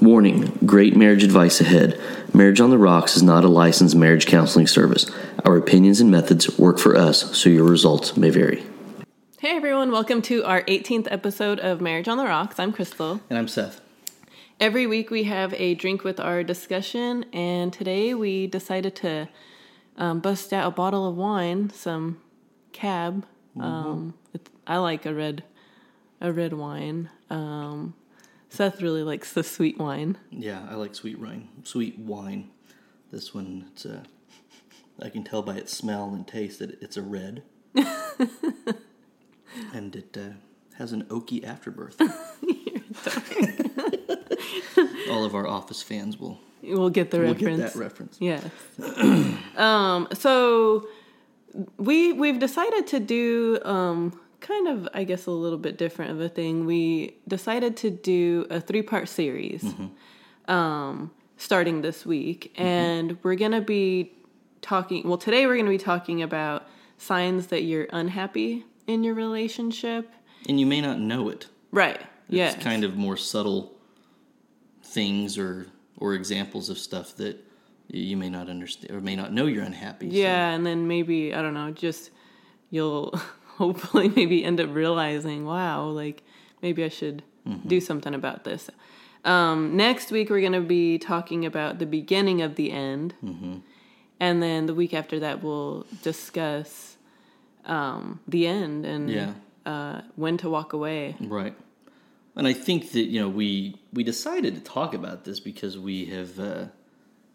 Warning Great marriage advice ahead. Marriage on the Rocks is not a licensed marriage counseling service. Our opinions and methods work for us, so your results may vary. Hey everyone, welcome to our 18th episode of Marriage on the Rocks. I'm Crystal. And I'm Seth. Every week we have a drink with our discussion, and today we decided to um, bust out a bottle of wine, some cab. Um, it, I like a red, a red wine. Um, Seth really likes the sweet wine. Yeah, I like sweet wine. Sweet wine. This one, it's a. I can tell by its smell and taste that it's a red, and it uh, has an oaky afterbirth. All of our office fans will We'll get the will reference. get that reference. Yes. um, so we we've decided to do um, kind of I guess a little bit different of a thing. We decided to do a three part series um, starting this week, and we're gonna be talking. Well, today we're gonna be talking about signs that you're unhappy in your relationship. And you may not know it. Right. It's Yes. kind of more subtle things or or examples of stuff that you may not understand or may not know you're unhappy. so- Yeah, and then maybe I don't know, just you'll hopefully maybe end up realizing, wow, like maybe I should do something about this. Um, next week we're gonna be talking about the beginning of the end, and then the week after that we'll discuss um, the end and Yeah. uh, when to walk away. Right. And I think that you know we we decided to talk about this because we have uh,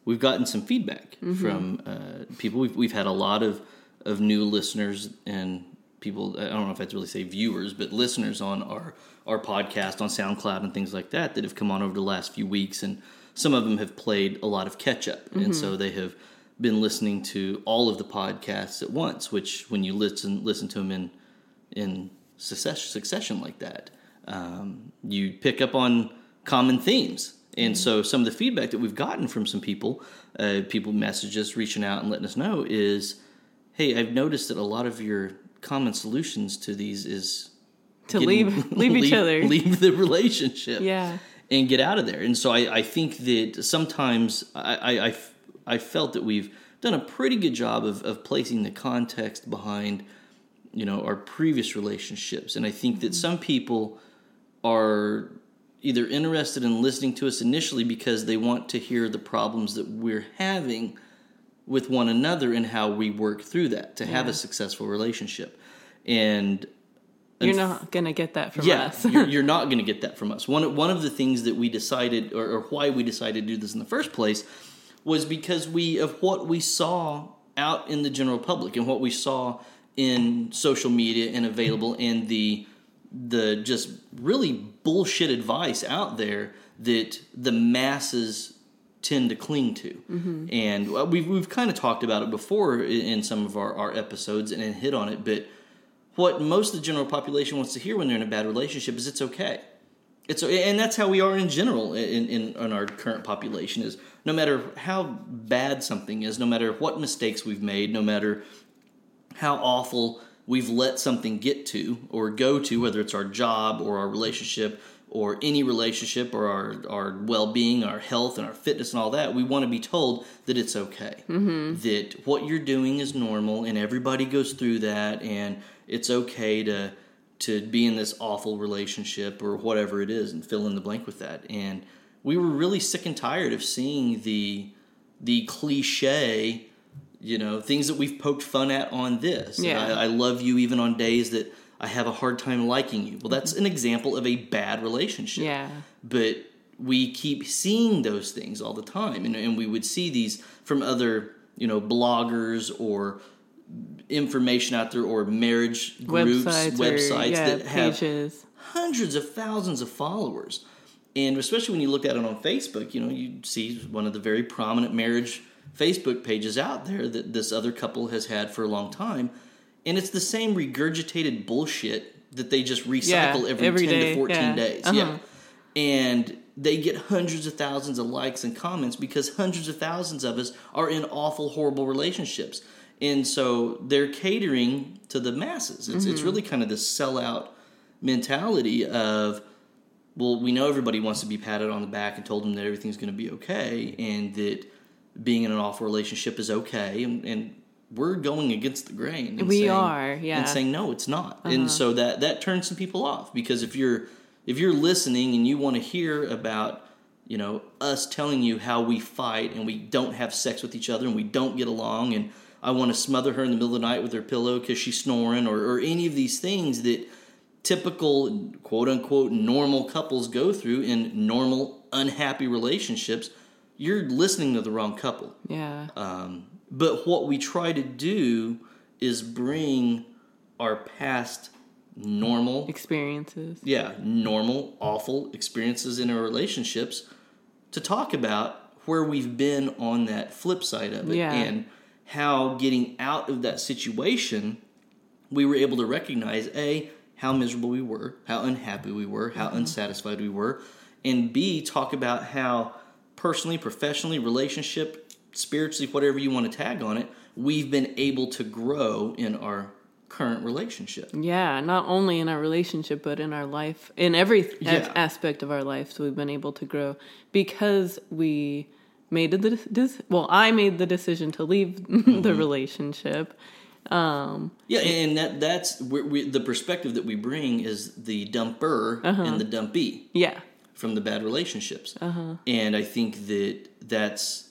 we've gotten some feedback from uh, people. We've we've had a lot of of new listeners and people. I don't know if I'd really say viewers, but listeners on our our podcast on SoundCloud and things like that that have come on over the last few weeks, and some of them have played a lot of catch up, and so they have been listening to all of the podcasts at once. Which when you listen listen to them in in succession, succession like that, um, you pick up on common themes. And so, some of the feedback that we've gotten from some people, uh, people message us, reaching out and letting us know is, "Hey, I've noticed that a lot of your common solutions to these is To getting- leave leave each other. leave the relationship, Yeah. and get out of there." And so, I, I think that sometimes I, I, I felt that we've done a pretty good job of, of placing the context behind you know our previous relationships and i think that mm-hmm. some people are either interested in listening to us initially because they want to hear the problems that we're having with one another and how we work through that to have a successful relationship and You're not gonna get that from yeah, us. you're, you're not going to get that from us. One one of the things that we decided, or, or why we decided to do this in the first place, was because we of what we saw out in the general public and what we saw in social media and available and the the just really bullshit advice out there that the masses tend to cling to. And uh, we've we've kind of talked about it before in, in some of our, our episodes and, and hit on it, but what most of the general population wants to hear when they're in a bad relationship is it's okay. It's and that's how we are in general in, in, in our current population is no matter how bad something is, no matter what mistakes we've made, no matter how awful we've let something get to or go to, whether it's our job or our relationship or any relationship or our, our well being, our health, and our fitness and all that, we want to be told that it's okay. Mm-hmm. That what you're doing is normal and everybody goes through that and it's okay to to be in this awful relationship or whatever it is and fill in the blank with that. And we were really sick and tired of seeing the the cliche you know things that we've poked fun at on this Yeah. I, I love you even on days that i have a hard time liking you well that's mm-hmm. an example of a bad relationship yeah. but we keep seeing those things all the time and, and we would see these from other you know bloggers or information out there or marriage groups Websites, websites or, yeah, that have pages. hundreds of thousands of followers. And especially when you look at it on Facebook, you know, you see one of the very prominent marriage Facebook pages out there that this other couple has had for a long time. And it's the same regurgitated bullshit that they just recycle Yeah, every, every 10 day, to 14 yeah. days. Uh-huh. Yeah. And they get hundreds of thousands of likes and comments because hundreds of thousands of us are in awful, horrible relationships. And so they're catering to the masses. It's, it's really kind of this sellout mentality of well, we know everybody wants to be patted on the back and told them that everything's going to be okay and that being in an awful relationship is okay. And, and we're going against the grain. And We saying, are, yeah. Uh-huh. And saying, no, it's not. And so that, that turns some people off because if you're, if you're listening and you want to hear about, you know, us telling you how we fight and we don't have sex with each other and we don't get along and I want to smother her in the middle of the night with her pillow because she's snoring or, or any of these things that typical quote unquote normal couples go through in normal unhappy relationships, you're listening to the wrong couple. Yeah. Um, but what we try to do is bring our past normal Experiences. yeah, normal, awful experiences in our relationships to talk about where we've been on that flip side of it Yeah. and how getting out of that situation we were able to recognize a how miserable we were, how unhappy we were, how mm-hmm. unsatisfied we were, and b talk about how personally, professionally, relationship, spiritually, whatever you want to tag on it, we've been able to grow in our current relationship. Yeah, not only in our relationship, but in our life, in every Yeah. aspect of our life, so we've been able to grow because we made the this. Well, I made the decision to leave Mm-hmm. the relationship. Um, Yeah, and that that's we, the perspective that we bring is the dumper Uh-huh. and the dumpy yeah, from the bad relationships. Uh-huh. And I think that that's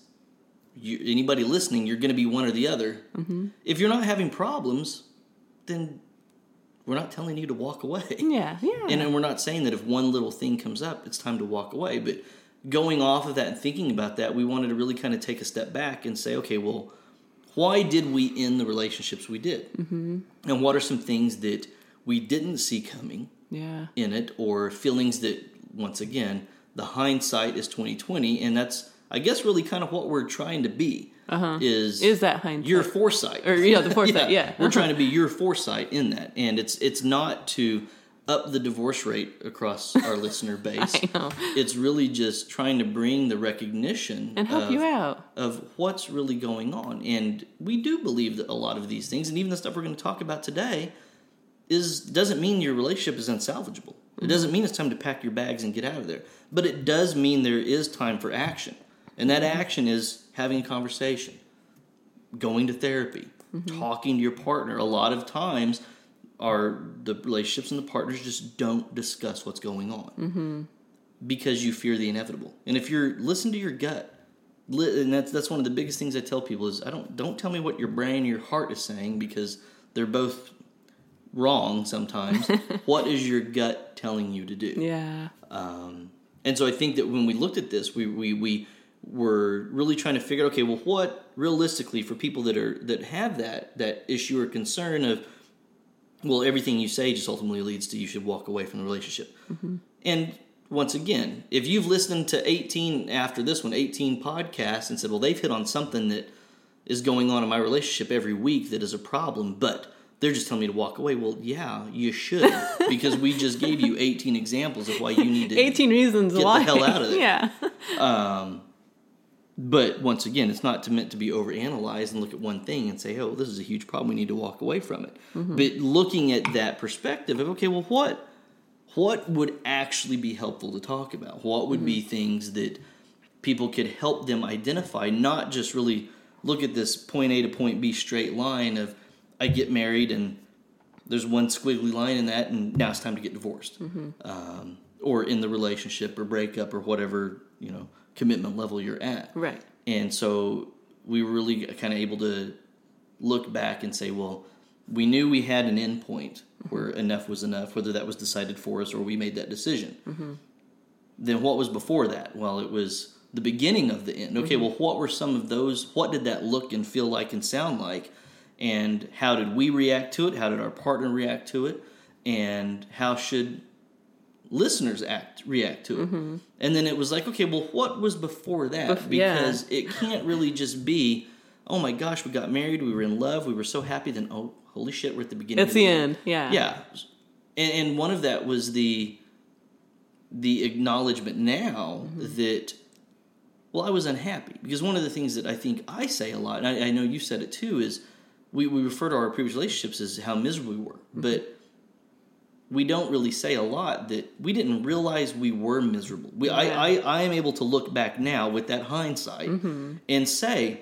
you, anybody listening, you're going to be one or the other. Mm-hmm. If you're not having problems, then we're not telling you to walk away. yeah, yeah. And we're not saying that if one little thing comes up, it's time to walk away. But going off of that and thinking about that, we wanted to really kind of take a step back and say, okay, well, why did we end the relationships we did? Mm-hmm. And what are some things that we didn't see coming yeah, in it, or feelings that, once again, the hindsight is twenty twenty, and that's, I guess, really kind of what we're trying to be. Uh-huh. Is is that hindsight? your foresight Or, yeah, the foresight, yeah. we're trying to be your foresight in that and it's it's not to up the divorce rate across our listener base I know. it's really just trying to bring the recognition and help of, you out. of what's really going on and we do believe that a lot of these things and even the stuff we're going to talk about today is doesn't mean your relationship is unsalvageable it doesn't mean it's time to pack your bags and get out of there but it does mean there is time for action and that action is having a conversation going to therapy, talking to your partner. A lot of times, our the relationships and the partners just don't discuss what's going on because you fear the inevitable. And if you're listen to your gut, and that's that's one of the biggest things I tell people is I don't don't tell me what your brain your heart is saying because they're both wrong sometimes. what is your gut telling you to do? Yeah, Um, and so I think that when we looked at this, we, we, we were really trying to figure out, okay, well, what realistically for people that are that have that that issue or concern of, well, everything you say just ultimately leads to you should walk away from the relationship. Mm-hmm. And once again, if you've listened to 18 after this one, 18 podcasts and said, well, they've hit on something that is going on in my relationship every week that is a problem, but they're just telling me to walk away. Well, yeah, you should because we just gave you 18 examples of why you need to eighteen reasons Get the hell out of there. yeah, um, But once again, it's not meant to be overanalyzed and look at one thing and say, "Oh, this is a huge problem. We need to walk away from it." Mm-hmm. But looking at that perspective of, okay, well, what what would actually be helpful to talk about? What would be mm-hmm. things that people could help them identify? Not just really look at this point A to point B straight line of I get married and there's one squiggly line in that, and now it's time to get divorced, mm-hmm. um, or in the relationship or breakup or whatever you know commitment level you're at. right. And so we were really kind of able to look back and say, well, we knew we had an end point where enough was enough, whether that was decided for us or we made that decision. Mm-hmm. Then what was before that? Well, it was the beginning of the end. Okay, mm-hmm. well, what were some of those? What did that look and feel like and sound like? And how did we react to it? How did our partner react to it? And how should listeners act react to it? Mm-hmm. And then it was like, okay, well, what was before that? Bef- yeah. because it can't really just be, oh my gosh, we got married, we were in love, we were so happy. Then, oh, holy shit, we're at the beginning. It's of the end. Yeah. Yeah, and, and one of that was the the acknowledgement now mm-hmm. that well, I was unhappy because one of the things that I think I say a lot, and I, I know you said it too, is we, we refer to our previous relationships as how miserable we were, mm-hmm. but we don't really say a lot that we didn't realize we were miserable. We, Yeah. I, I, I am able to look back now with that hindsight mm-hmm. and say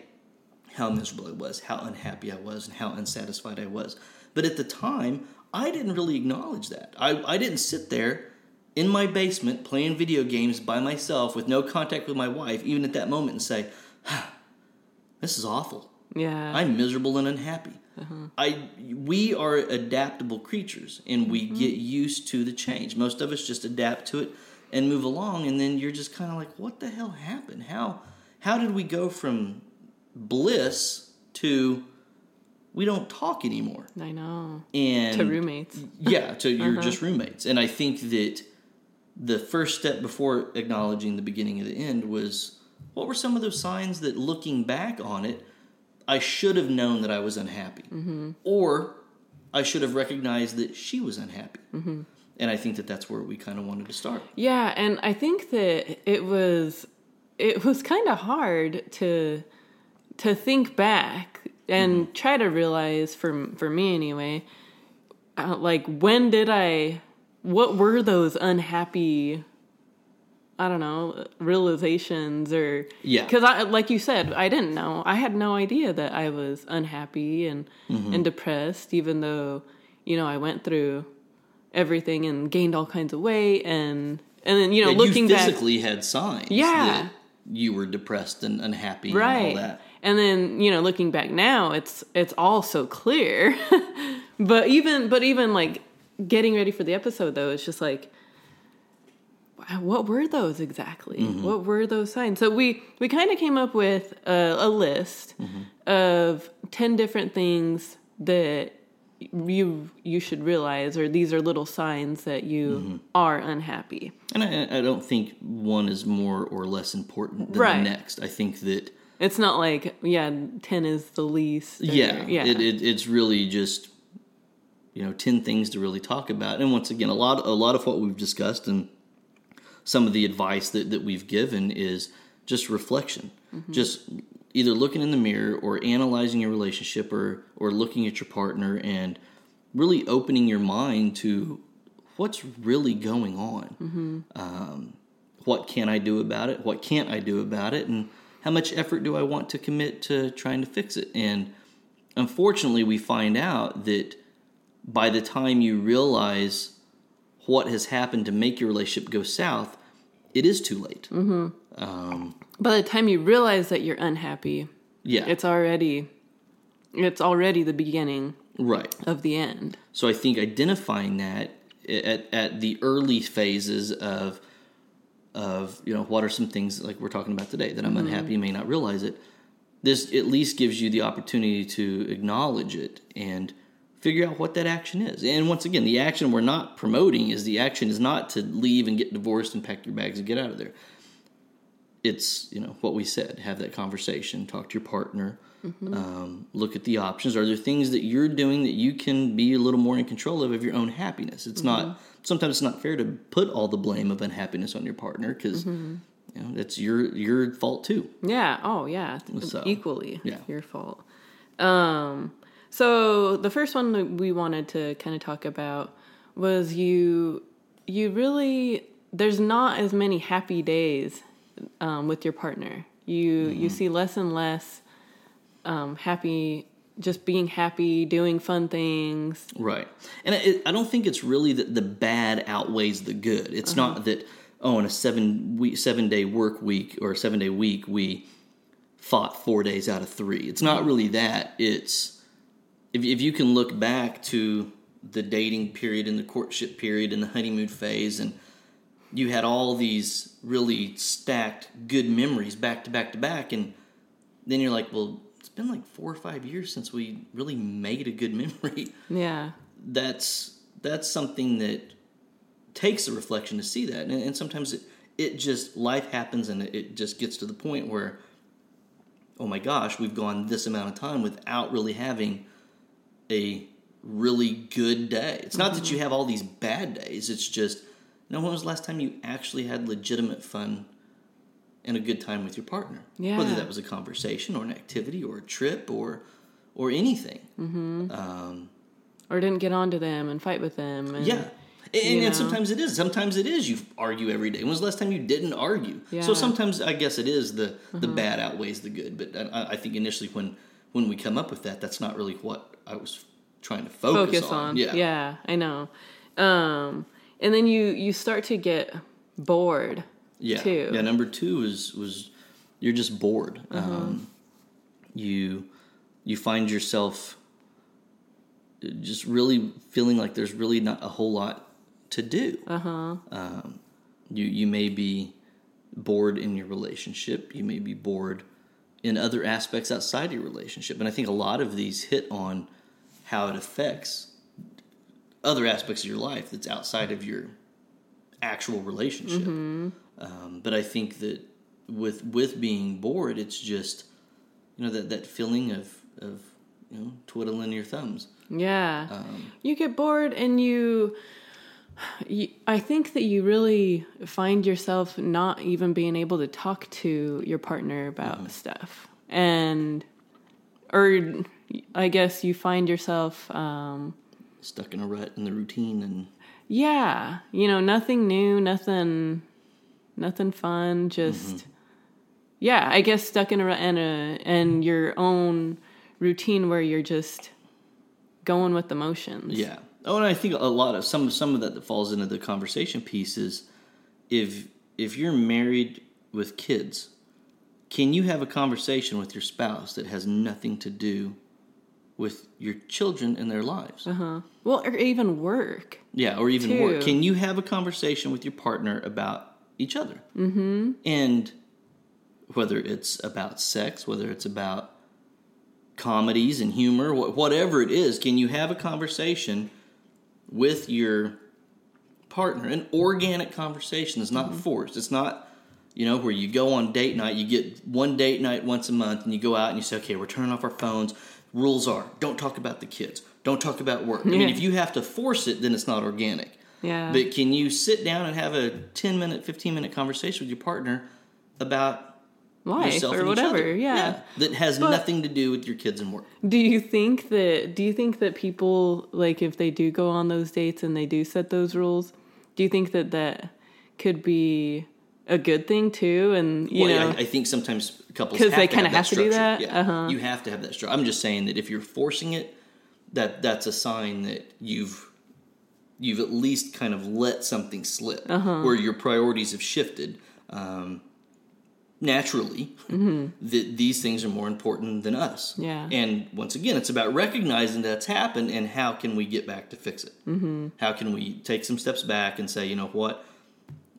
how miserable I was, how unhappy I was, and how unsatisfied I was. But at the time, I didn't really acknowledge that. I, I didn't sit there in my basement playing video games by myself with no contact with my wife, even at that moment, and say, this is awful. Yeah. I'm miserable and unhappy. I we are adaptable creatures and we mm-hmm. get used to the change. Most of us just adapt to it and move along and then you're just kind of like what the hell happened? How how did we go from bliss to we don't talk anymore? I know. And To roommates. yeah, to you're uh-huh. just roommates. And I think that the first step before acknowledging the beginning of the end was what were some of those signs that looking back on it, I should have known that I was unhappy. Mm-hmm. Or I should have recognized that she was unhappy. Mm-hmm. And I think that that's where we kind of wanted to start. Yeah, and I think that it was it was kind of hard to to think back and mm-hmm. try to realize for for me anyway, uh, like when did I what were those unhappy I don't know realizations or Yeah. because I like you said I didn't know I had no idea that I was unhappy and mm-hmm. and depressed even though you know I went through everything and gained all kinds of weight and and then you know Yeah, looking you back physically had signs Yeah. that you were depressed and unhappy and all right that. and then you know looking back now it's it's all so clear but even but even like getting ready for the episode though it's just like what were those exactly Mm-hmm. what were those signs so we we kind of came up with a, a list Mm-hmm. of 10 different things that you you should realize or these are little signs that you Mm-hmm. are unhappy And I, I don't think one is more or less important than Right. the next. I think that it's not like yeah 10 is the least or- yeah, yeah It, it, it's really just you know ten things to really talk about. And once again, a lot a lot of what we've discussed and some of the advice that, that we've given is just reflection, just either looking in the mirror or analyzing your relationship or or looking at your partner and really opening your mind to what's really going on. Um, what can I do about it? What can't I do about it? And how much effort do I want to commit to trying to fix it? And unfortunately, we find out that by the time you realize what has happened to make your relationship go south, it is too late. Mm-hmm. Um, by the time you realize that you're unhappy Yeah, it's already it's already the beginning right. of the end So I think identifying that at, at the early phases of of you know what are some things like we're talking about today that I'm mm-hmm. unhappy, you may not realize it. This at least gives you the opportunity to acknowledge it and figure out what that action is. And once again, the action we're not promoting is the action is not to leave and get divorced and pack your bags and get out of there. It's you know what we said: have that conversation, talk to your partner, um, look at the options. Are there things that you're doing that you can be a little more in control of of your own happiness? It's not sometimes it's not fair to put all the blame of unhappiness on your partner because you know it's your your fault too. yeah oh yeah So, equally yeah. your fault um so the first one that we wanted to kind of talk about was you you really there's not as many happy days um, with your partner you you see less and less um, happy just being happy doing fun things Right. And it, I don't think it's really that the bad outweighs the good. It's not that oh, in a seven week, seven day work week or a seven day week, we fought four days out of three. It's not really that. It's if if you can look back to the dating period and the courtship period and the honeymoon phase and you had all these really stacked good memories back to back to back and then you're like well it's been like four or five years since we really made a good memory. Yeah. That's that's something that takes a reflection to see that. And, and sometimes it it just life happens and it, it just gets to the point where oh my gosh we've gone this amount of time without really having a really good day it's not that you have all these bad days it's just you know when was the last time you actually had legitimate fun and a good time with your partner Yeah. whether that was a conversation or an activity or a trip or or anything Mm-hmm. um, or didn't get onto them and fight with them and yeah And, and sometimes it is. Sometimes it is. You argue every day. When was the last time you didn't argue? Yeah. Uh-huh. So sometimes I guess it is the the bad outweighs the good. But I, I think initially when when we come up with that, that's not really what I was trying to focus, focus on. Yeah. yeah, I know. Um, and then you you start to get bored. Yeah. too. Yeah. Number two is was you're just bored. Uh-huh. Um, you you find yourself just really feeling like there's really not a whole lot to do. Uh-huh. Um, you you may be bored in your relationship. You may be bored in other aspects outside your relationship. And I think a lot of these hit on how it affects other aspects of your life that's outside of your actual relationship. Um, but I think that with with being bored, it's just you know that that feeling of of you know twiddling your thumbs. Yeah. Um, you get bored and you I think that you really find yourself not even being able to talk to your partner about Mm-hmm. stuff. And or I guess you find yourself um Stuck in a rut in the routine and yeah, you know, nothing new, nothing nothing fun, just Mm-hmm. yeah, I guess stuck in a rut and a and your own routine where you're just going with the motions. Yeah. Oh, and I think a lot of some some of that that falls into the conversation piece is if if you're married with kids, can you have a conversation with your spouse that has nothing to do with your children and their lives? Uh-huh. Well, or even work. Yeah, or even work. Can you have a conversation with your partner about each other? Mm-hmm. And whether it's about sex, whether it's about comedies and humor, whatever it is, can you have a conversation with your partner? An organic conversation is not mm-hmm. forced. It's not, you know, where you go on date night, you get one date night once a month, and you go out and you say, okay, we're turning off our phones. Rules are don't talk about the kids, don't talk about work. I mean, if you have to force it, then it's not organic. Yeah. But can you sit down and have a 10 minute, 15 minute conversation with your partner about Life or whatever. other? Yeah. That has But- nothing to do with your kids and work. Do you think that do you think that people like if they do go on those dates and they do set those rules, do you think that that could be a good thing too and you well, know I, I think sometimes couples 'Cause have they kinda have, have to do structure. that? Yeah, Uh-huh. you have to have that structure. I'm just saying that if you're forcing it, that that's a sign that you've you've at least kind of let something slip, Uh-huh. where your priorities have shifted. Um, naturally, Mm-hmm. that these things are more important than us. Yeah. And once again, it's about recognizing that's happened and how can we get back to fix it. Mm-hmm. How can we take some steps back and say, you know what,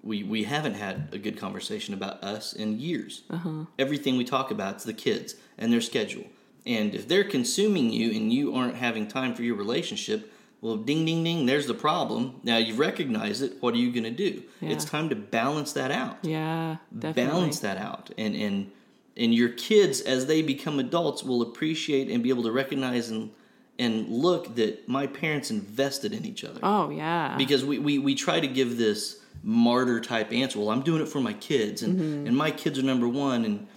we we haven't had a good conversation about us in years. Uh-huh. Everything we talk about is the kids and their schedule. And if they're consuming you and you aren't having time for your relationship, well, ding, ding, ding, there's the problem. Now you've recognized it. What are you going to do? Yeah. It's time to balance that out yeah, definitely. balance that out and and and your kids as they become adults will appreciate and be able to recognize and and look that my parents invested in each other Oh yeah. because we, we we try to give this martyr type answer well i'm doing it for my kids and Mm-hmm. and my kids are number one and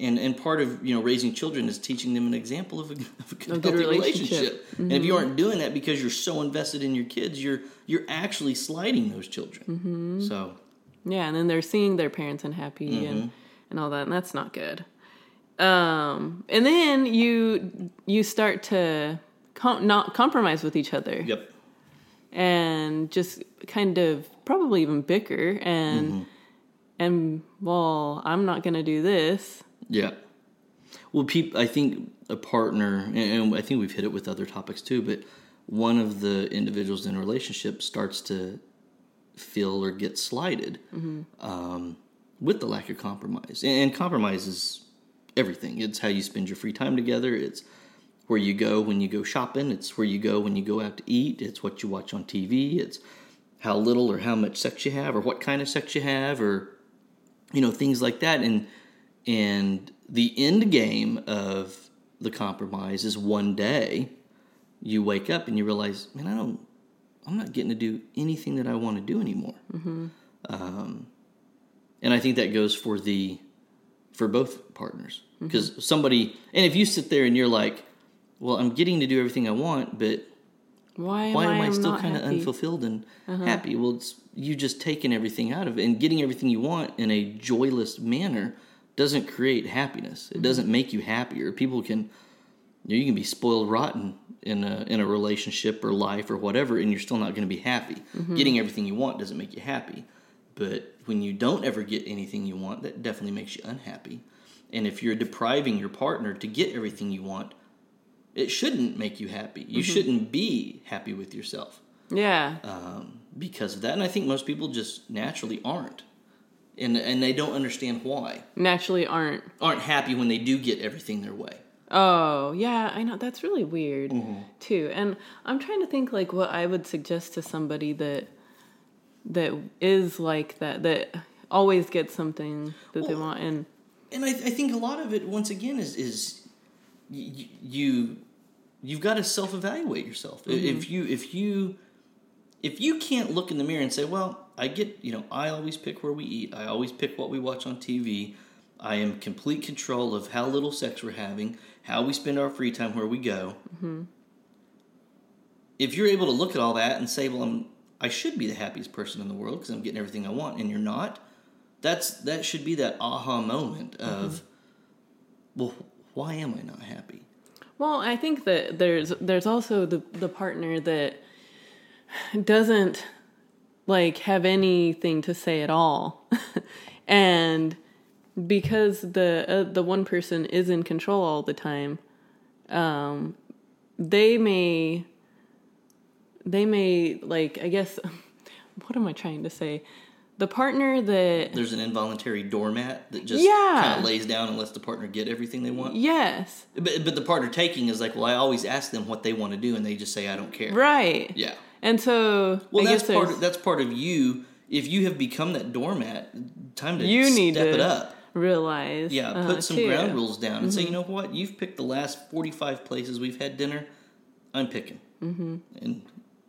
and and part of you know raising children is teaching them an example of a, of a good, good healthy relationship. relationship, and if you aren't doing that because you're so invested in your kids you're you're actually sliding those children Mm-hmm. so Yeah, and then they're seeing their parents unhappy Mm-hmm. and and all that, and that's not good. Um, and then you you start to com- not compromise with each other. yep and just kind of probably even bicker and Mm-hmm. and well i'm not gonna do this Yeah. Well, peop, I think a partner, and- and I think we've hit it with other topics too, but one of the individuals in a relationship starts to feel or get slighted um, with the lack of compromise. And, and compromise is everything. It's how you spend your free time together. It's where you go when you go shopping. It's where you go when you go out to eat. It's what you watch on TV. It's how little or how much sex you have, or what kind of sex you have, or you know things like that and and the end game of the compromise is one day you wake up and you realize man i don't i'm not getting to do anything that i want to do anymore. Mm-hmm. Um, and i think that goes for the for both partners. Mm-hmm. Because somebody and if you sit there and you're like well i'm getting to do everything i want but Why am why am I, I still kind of unfulfilled and uh-huh. happy? Well, it's you just taking everything out of it and getting everything you want in a joyless manner doesn't create happiness. It mm-hmm. doesn't make you happier. People can you, know, you can be spoiled rotten in a in a relationship or life or whatever, and you're still not going to be happy. Mm-hmm. Getting everything you want doesn't make you happy, but when you don't ever get anything you want, that definitely makes you unhappy. And if you're depriving your partner to get everything you want, it shouldn't make you happy. You mm-hmm. shouldn't be happy with yourself Yeah. um, because of that. And I think most people just naturally aren't, and and they don't understand why Naturally aren't. aren't happy when they do get everything their way. Oh, yeah, I know. That's really weird, Mm-hmm. too. And I'm trying to think like what I would suggest to somebody that that is like that that always gets something that they want and And I, I think a lot of it, once again, is is y- you you've got to self evaluate yourself. If you if you if you can't look in the mirror and say, well, I get you know I always pick where we eat. I always pick what we watch on TV. I am complete control of how little sex we're having, how we spend our free time, where we go. Mm-hmm. If you're able to look at all that and say, well, I'm I should be the happiest person in the world because I'm getting everything I want, and you're not, that's that should be that aha moment mm-hmm. of, well, why am I not happy? Well, I think that there's there's also the the partner that doesn't like have anything to say at all, and because the uh, the one person is in control all the time, um, they may they may like I guess what am I trying to say? The partner that There's an involuntary doormat that just Yeah. kind of lays down and lets the partner get everything they want. yes But, but the partner taking is like, well, I always ask them what they want to do, and they just say, I don't care. right Yeah. And so Well, I that's part. Of, that's part of you. If you have become that doormat, time to You need step to it up. realize Yeah, uh, put some too. ground rules down and say, you know what? You've picked the last forty-five places we've had dinner. I'm picking, mm-hmm. and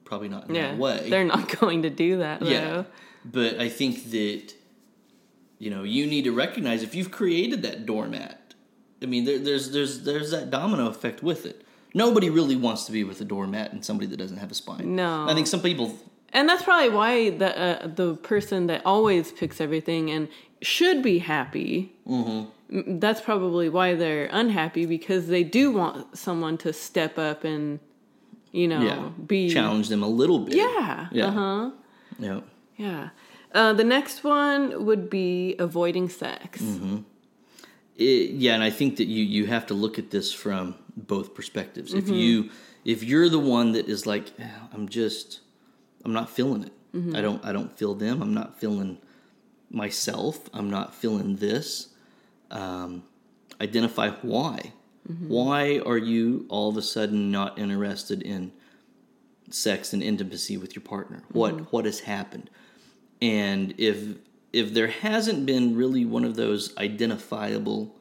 probably not in Yeah, that way. they're not going to do that. Yeah. though. But I think that, you know, you need to recognize if you've created that doormat. I mean, there, there's there's there's that domino effect with it. Nobody really wants to be with a doormat and somebody that doesn't have a spine. No. I think some people. and that's probably why the uh, the person that always picks everything and should be happy. Mm-hmm. That's probably why they're unhappy because they do want someone to step up and, you know, Yeah, be challenge them a little bit. Yeah. Yeah. Uh huh. Yeah. Yeah. Uh, the next one would be avoiding sex. Mm-hmm. It, yeah, and I think that you you have to look at this from both perspectives. If you if you're the one that is like, "Eh, I'm just I'm not feeling it. I don't I don't feel them. I'm not feeling myself. I'm not feeling this. Um, identify why. Why are you all of a sudden not interested in sex and intimacy with your partner? What what has happened? And if if there hasn't been really one of those identifiable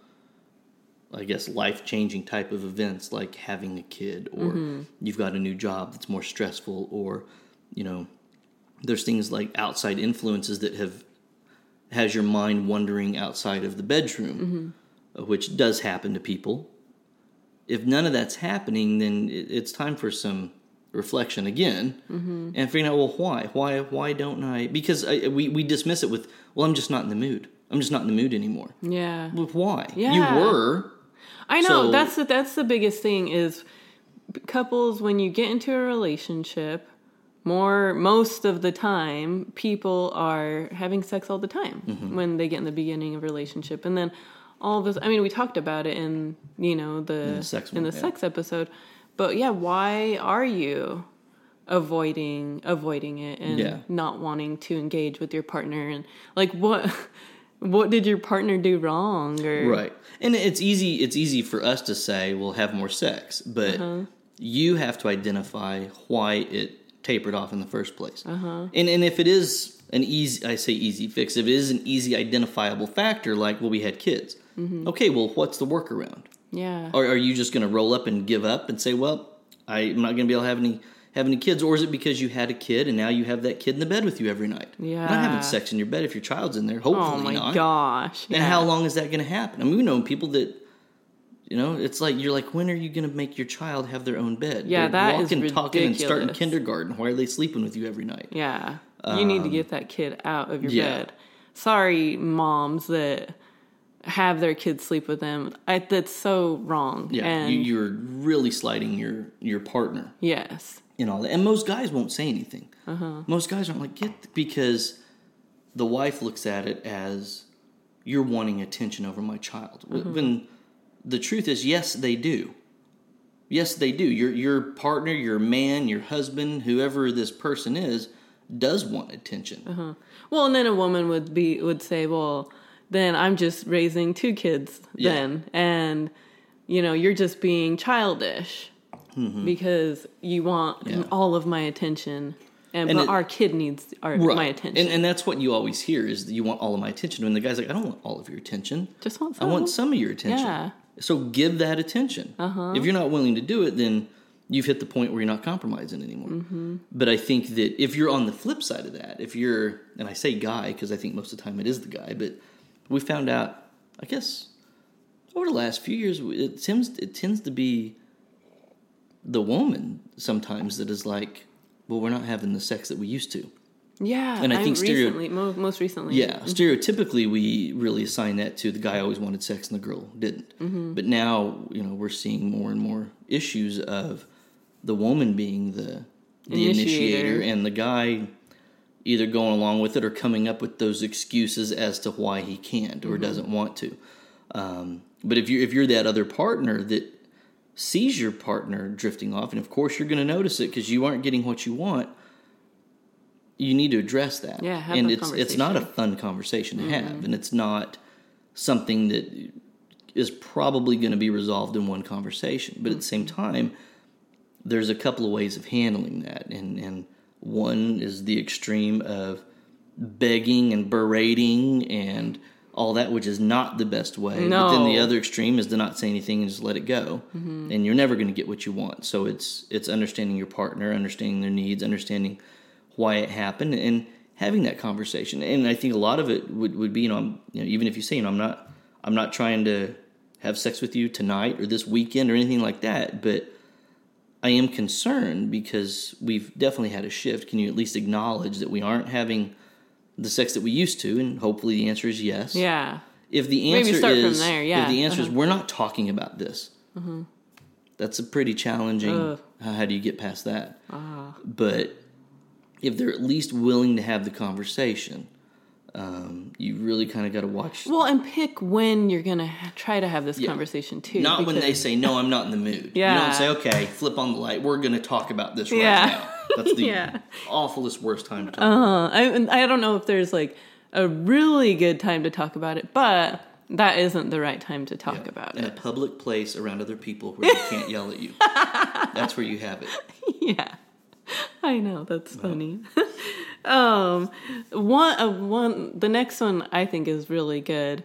I guess life changing type of events like having a kid or you've got a new job that's more stressful or you know there's things like outside influences that have has your mind wandering outside of the bedroom uh, which does happen to people. If none of that's happening then it's time for some reflection again and figuring out well why? Why why don't i? Because I, we, we dismiss it with well i'm just not in the mood. I'm just not in the mood anymore. Yeah. well, why? Yeah. you were. I know. So- that's the, that's the biggest thing is couples when you get into a relationship more most of the time people are having sex all the time Mm-hmm. when they get in the beginning of a relationship. And then all this I mean we talked about it in you know the, the sex in one, the yeah. sex episode but yeah why are you avoiding avoiding it and Yeah. not wanting to engage with your partner and like what what did your partner do wrong or Right. And it's easy it's easy for us to say, we'll have more sex, but you have to identify why it tapered off in the first place. Uh-huh. And and if it is an easy I say easy fix, if it is an easy identifiable factor like well we had kids. Okay, well what's the workaround? Yeah Or are you just going to roll up and give up and say, well, I'm not going to be able to have any have any kids, or is it because you had a kid and now you have that kid in the bed with you every night? You're not having sex in your bed if your child's in there. Oh Hopefully my not. gosh. And yeah. how long is that going to happen? I mean, we know people that You know, it's like you're like, when are you going to make your child have their own bed? Yeah, They're that is walking, talking, and starting ridiculous. kindergarten. Why are they sleeping with you every night? Yeah. You need to get that kid out of your Um, yeah. bed. Sorry, moms that have their kids sleep with them. I, that's so wrong. Yeah, And you, you're really sliding your your partner yes. And all that. And most guys won't say anything. Uh-huh. Most guys aren't like get because the wife looks at it as you're wanting attention over my child. Uh-huh. When the truth is, yes, they do. Yes, they do. Your your partner, your man, your husband, whoever this person is, does want attention. Uh-huh. Well, and then a woman would be would say, "Well, then I'm just raising two kids Yeah. then." And you know, you're just being childish because you want Mm-hmm. Yeah. all of my attention. And, And but it- our kid needs our my attention. And, and that's what you always hear is that you want all of my attention. When the guy's like, I don't want all of your attention. just want I want some of your attention. Yeah. So give that attention. Uh-huh. If you're not willing to do it, then you've hit the point where you're not compromising anymore. Mm-hmm. But I think that if you're on the flip side of that, if you're, and I say guy because I think most of the time it is the guy, but we found out, I guess, over the last few years, it tends it tends to be the woman sometimes that is like, well, we're not having the sex that we used to. Yeah, And I think stereo- recently, mo- most recently, Yeah, mm-hmm. stereotypically, we really assign that to the guy always wanted sex and the girl didn't. Mm-hmm. But now, you know, we're seeing more and more issues of the woman being the the initiator, Initiator. and the guy either going along with it or coming up with those excuses as to why he can't or doesn't want to. Um, but if you if you're that other partner that sees your partner drifting off, and of course you're going to notice it because you aren't getting what you want, you need to address that. Yeah, and it's it's not a fun conversation to have, and it's not something that is probably going to be resolved in one conversation. But at the same time, there's a couple of ways of handling that, and and one is the extreme of begging and berating and all that, which is not the best way. But then the other extreme is to not say anything and just let it go, mm-hmm. and you're never going to get what you want. So it's it's understanding your partner, understanding their needs, understanding why it happened, and having that conversation. And I think a lot of it would, would be, you know, I'm, you know, even if you say, you know, I'm not I'm not trying to have sex with you tonight or this weekend or anything like that, but I am concerned because we've definitely had a shift. Can you at least acknowledge that we aren't having the sex that we used to? And hopefully the answer is yes. yeah, If the answer is there, yeah. if the answer is Uh-huh. we're not talking about this, that's a pretty challenging. Ugh. How, how do you get past that? Ah. But if they're at least willing to have the conversation, um, you really kind of got to watch. Well, and pick when you're gonna ha- try to have this Yeah. conversation too. Not when they say no, I'm not in the mood. Yeah. You don't say okay, flip on the light. We're going to talk about this right Yeah. now. That's the Yeah. awfulest worst time to talk. Uh, I I don't know if there's like a really good time to talk about it, but that isn't the right time to talk about it. in a public place around other people where they can't yell at you. That's where you have it. yeah, I know that's funny. Um, one, uh, one, the next one I think is really good.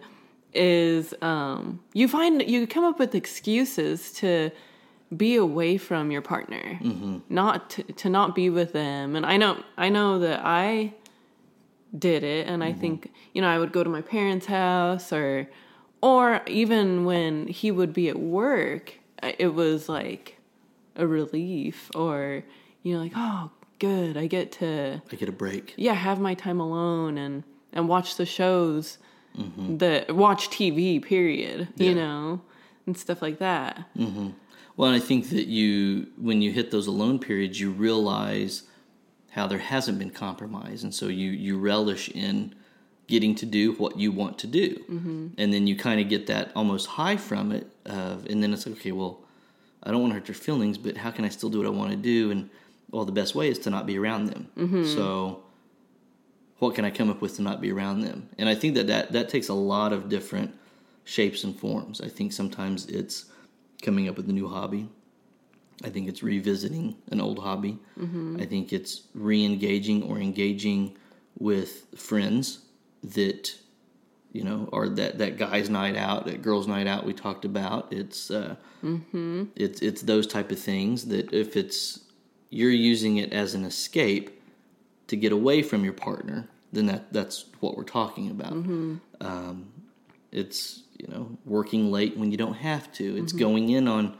Is um, you find you come up with excuses to be away from your partner, not to, to not be with them. And I know I know that I did it, and I think you know I would go to my parents' house or or even when he would be at work, it was like a relief or you know like oh good I get to I get a break. yeah have my time alone and and watch the shows that watch TV period Yeah. you know and stuff like that Well, and I think that you, when you hit those alone periods, you realize how there hasn't been compromise, and so you you relish in getting to do what you want to do, mm-hmm. and then you kind of get that almost high from it. Of, and then it's like, okay, well, I don't want to hurt your feelings, but how can I still do what I want to do? And well, the best way is to not be around them. Mm-hmm. So, what can I come up with to not be around them? And I think that that that takes a lot of different shapes and forms. I think sometimes it's coming up with a new hobby. I think it's revisiting an old hobby. I think it's re-engaging or engaging with friends that you know are that that guy's night out, that girls' night out we talked about. It's uh, it's it's those type of things that if it's you're using it as an escape to get away from your partner, then that that's what we're talking about. Um, it's you know working late when you don't have to. Mm-hmm. It's going in on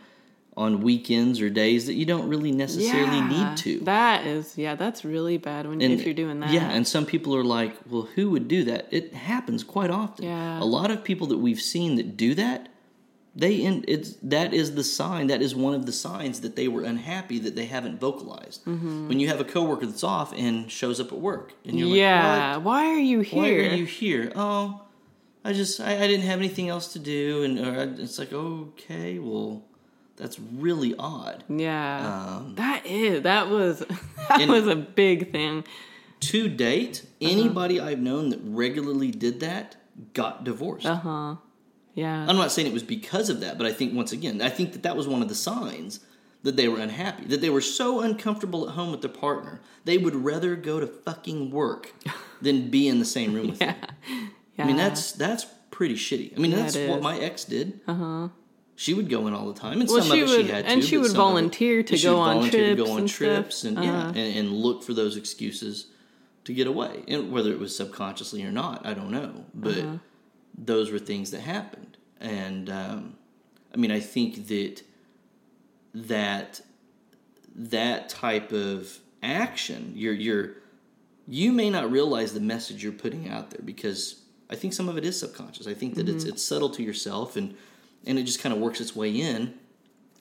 on weekends or days that you don't really necessarily need to. That is, yeah, that's really bad when if you're doing that. Yeah, and some people are like, well, who would do that? It happens quite often. Yeah. A lot of people that we've seen that do that, they in it's that is the sign, that is one of the signs that they were unhappy that they haven't vocalized. Mm-hmm. When you have a coworker that's off and shows up at work and you're yeah. like, Why are you here? Why are you here? Oh, I just I, I didn't have anything else to do and or I- it's like, okay, well, that's really odd. yeah. Um, that is. That was. That was a big thing. to date, Uh-huh. anybody I've known that regularly did that got divorced. Uh huh. Yeah. I'm not saying it was because of that, but I think once again, I think that that was one of the signs that they were unhappy, that they were so uncomfortable at home with their partner, they would rather go to fucking work than be in the same room with yeah. them. Yeah. I mean, that's that's pretty shitty. I mean, Yeah, that's what my ex did. Uh huh. She would go in all the time, and Well, some she of it would- she had to, and she would some of it- volunteer to she go would on volunteer to trips go on and trips, stuff. and yeah, Uh-huh. and, and look for those excuses to get away, and whether it was subconsciously or not, I don't know, but Uh-huh. Those were things that happened, and um, I mean, I think that that that type of action, you're you're you may not realize the message you're putting out there because I think some of it is subconscious. I think that it's it's subtle to yourself and and it just kind of works its way in,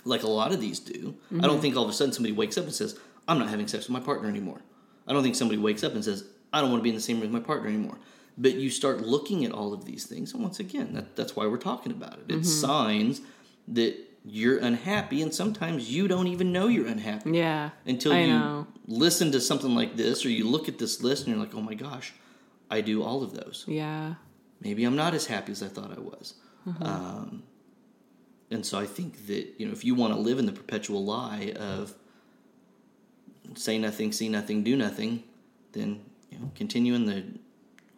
like a lot of these do. I don't think all of a sudden somebody wakes up and says, "I'm not having sex with my partner anymore." I don't think somebody wakes up and says, "I don't want to be in the same room with my partner anymore." But you start looking at all of these things, and once again, that, that's why we're talking about it. It's signs that you're unhappy, and sometimes you don't even know you're unhappy Yeah. until I you know. listen to something like this or you look at this list and you're like, oh my gosh, I do all of those. Yeah. Maybe I'm not as happy as I thought I was. Uh-huh. Um, and so I think that, you know, if you want to live in the perpetual lie of say nothing, see nothing, do nothing, then, you know, continue in the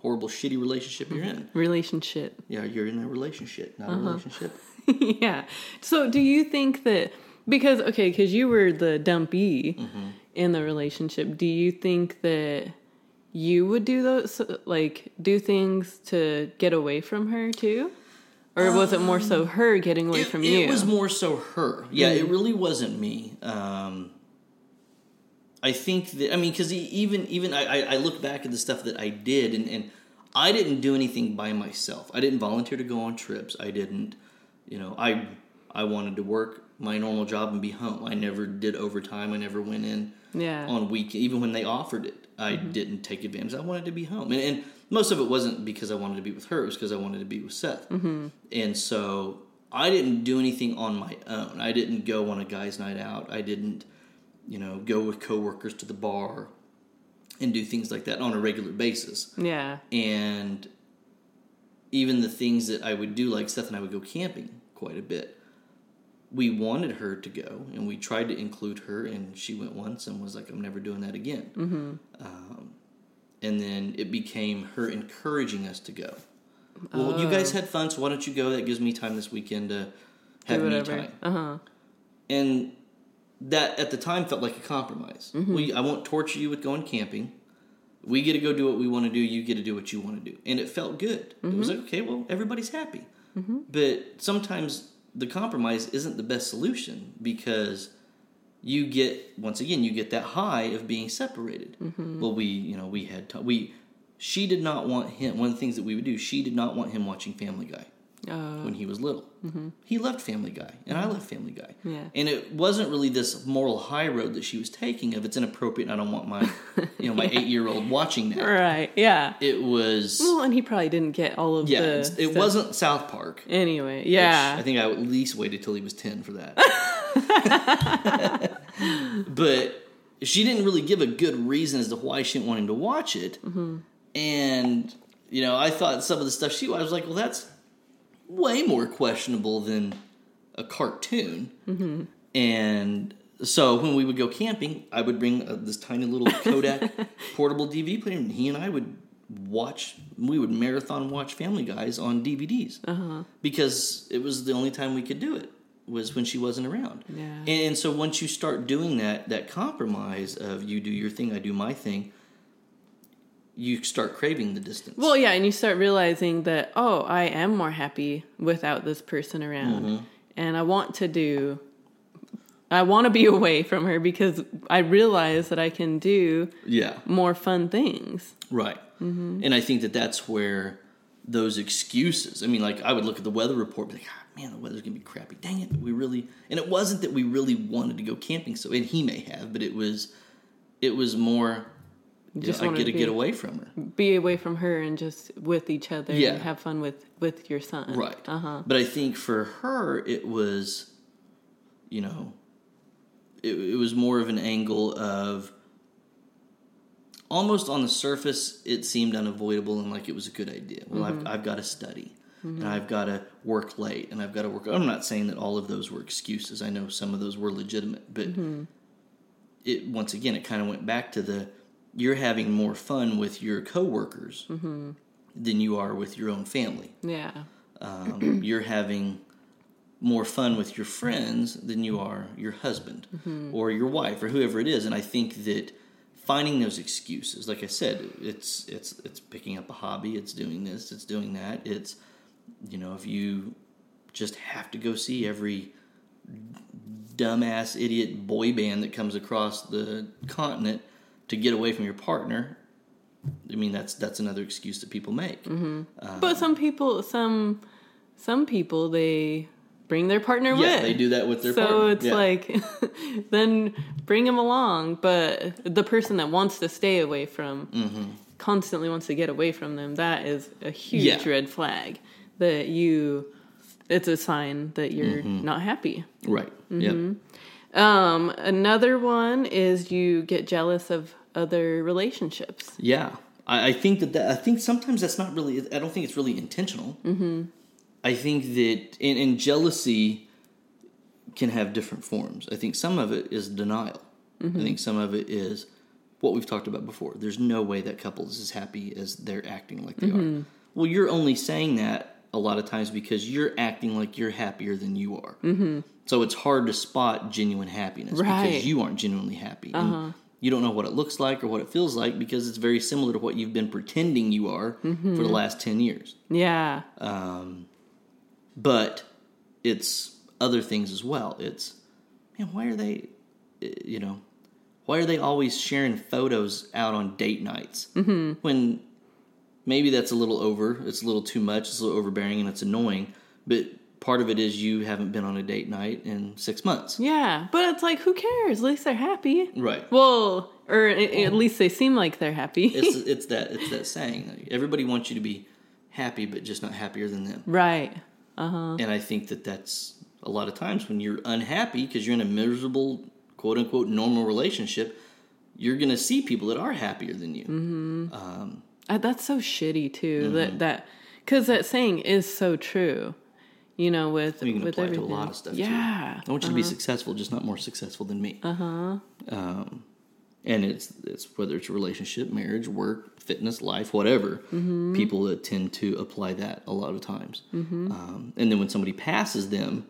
horrible, shitty relationship you're in. Relationship. Yeah, you're in a relationship, not Uh-huh. a relationship. yeah. So do you think that because okay, because you were the dumpy Mm-hmm. in the relationship, do you think that you would do those like do things to get away from her too? Or was it more so her getting away it, from it you? It was more so her. Yeah, it really wasn't me. Um, I think that I mean because even even I, I look back at the stuff that I did and and I didn't do anything by myself. I didn't volunteer to go on trips. I didn't, you know, I I wanted to work my normal job and be home. I never did overtime. I never went in Yeah. on week even when they offered it. I didn't take advantage. I wanted to be home, and, and most of it wasn't because I wanted to be with her. It was because I wanted to be with Seth. Mm-hmm. And so I didn't do anything on my own. I didn't go on a guys' night out. I didn't, you know, go with coworkers to the bar and do things like that on a regular basis. yeah. And even the things that I would do, like Seth and I would go camping quite a bit. We wanted her to go, and we tried to include her, and she went once and was like, "I'm never doing that again." Mm-hmm. Um, and then it became her encouraging us to go. Well, you guys had fun, so why don't you go? That gives me time this weekend to have me time Uh huh. and that at the time felt like a compromise. Mm-hmm. We, I won't torture you with going camping. We get to go do what we want to do. You get to do what you want to do, and it felt good. It Mm-hmm. was like okay, well, everybody's happy. But sometimes the compromise isn't the best solution because you get once again you get that high of being separated. Mm-hmm. Well, we you know we had t- we she did not want him. One of the things that we would do, she did not want him watching Family Guy Uh, when he was little. He loved Family Guy, and I loved Family Guy. Yeah. And it wasn't really this moral high road that she was taking of it's inappropriate. and I don't want my, you know, my eight year old watching that. right. Yeah. It was, Well, and he probably didn't get all of yeah, the. it stuff. wasn't South Park. Anyway, yeah. I think I at least waited till he was ten for that. but she didn't really give a good reason as to why she didn't want him to watch it. Mm-hmm. And you know, I thought some of the stuff she I was like, well, that's way more questionable than a cartoon. Mm-hmm. And so when we would go camping, I would bring uh, this tiny little Kodak portable DVD player, and he and I would watch. We would marathon watch Family Guys on DVDs Uh-huh. because it was the only time we could do it was when she wasn't around. Yeah. And, and so once you start doing that, that compromise of you do your thing, I do my thing, you start craving the distance. Well, yeah, and you start realizing that oh, I am more happy without this person around, Mm-hmm. and I want to do. I want to be away from her because I realize that I can do yeah, more fun things. right. And I think that that's where those excuses. I mean, like I would look at the weather report, and be like, "Ah, man, the weather's gonna be crappy. Dang it, we really. And it wasn't that we really wanted to go camping. So, and he may have, but it was, it was more. Just Just I get to to get away from her. Be away from her and just with each other Yeah. and have fun with with your son. Right. Uh huh. But I think for her, it was, you know, it, it was more of an angle of almost on the surface, it seemed unavoidable and like it was a good idea. Well, I've, mm-hmm. I've got to study. Mm-hmm. And I've got to work late, and I've got to work. I'm not saying that all of those were excuses. I know some of those were legitimate, but mm-hmm. it once again, it kind of went back to the you're having more fun with your coworkers than you are with your own family. Yeah. um, you're having more fun with your friends than you are your husband or your wife or whoever it is. And i think that finding those excuses like i said it's it's it's picking up a hobby. It's doing this. It's doing that. It's you know if you just have to go see every dumbass idiot boy band that comes across the continent to get away from your partner i mean that's that's another excuse that people make but some people, some some people, they bring their partner yeah with. they do that with their so partner it's Yeah. like then bring them along but the person that wants to stay away from constantly wants to get away from them that is a huge Mm-hmm. Yeah. red flag that you it's a sign that you're Mm-hmm. not happy Right. Mm-hmm. Yep. um another one is you get jealous of other relationships Yeah. I, I think that, that I think sometimes that's not really. I don't think it's really intentional. Mm-hmm. I think that and, and jealousy can have different forms. I think some of it is denial. I think some of it is what we've talked about before. There's no way that couple is as happy as they're acting like they are. Well, you're only saying that a lot of times because you're acting like you're happier than you are. Mm-hmm. So it's hard to spot genuine happiness Right. because you aren't genuinely happy. And you don't know what it looks like or what it feels like because it's very similar to what you've been pretending you are for the last 10 years. yeah Um, but it's other things as well. It's, man, why are they, uh, you know, why are they always sharing photos out on date nights mm-hmm. when maybe that's a little over, it's a little too much, it's a little overbearing, and it's annoying. But part of it is you haven't been on a date night in six months. yeah but it's like who cares at least they're happy Right. well or at least they seem like they're happy It's it's that it's that saying. Everybody wants you to be happy, but just not happier than them. right And I think that that's a lot of times when you're unhappy because you're in a miserable, quote unquote, normal relationship, you're going to see people that are happier than you. Mm-hmm. Uh, that's so shitty too. Mm-hmm. That that because that saying is so true. You know, with You can with apply everything. to a lot of stuff. Yeah. Too. I want you to be successful, just not more successful than me. Uh huh. Um, and it's it's whether it's relationship, marriage, work, fitness, life, whatever. People that tend to apply that a lot of times. Um, and then when somebody passes them,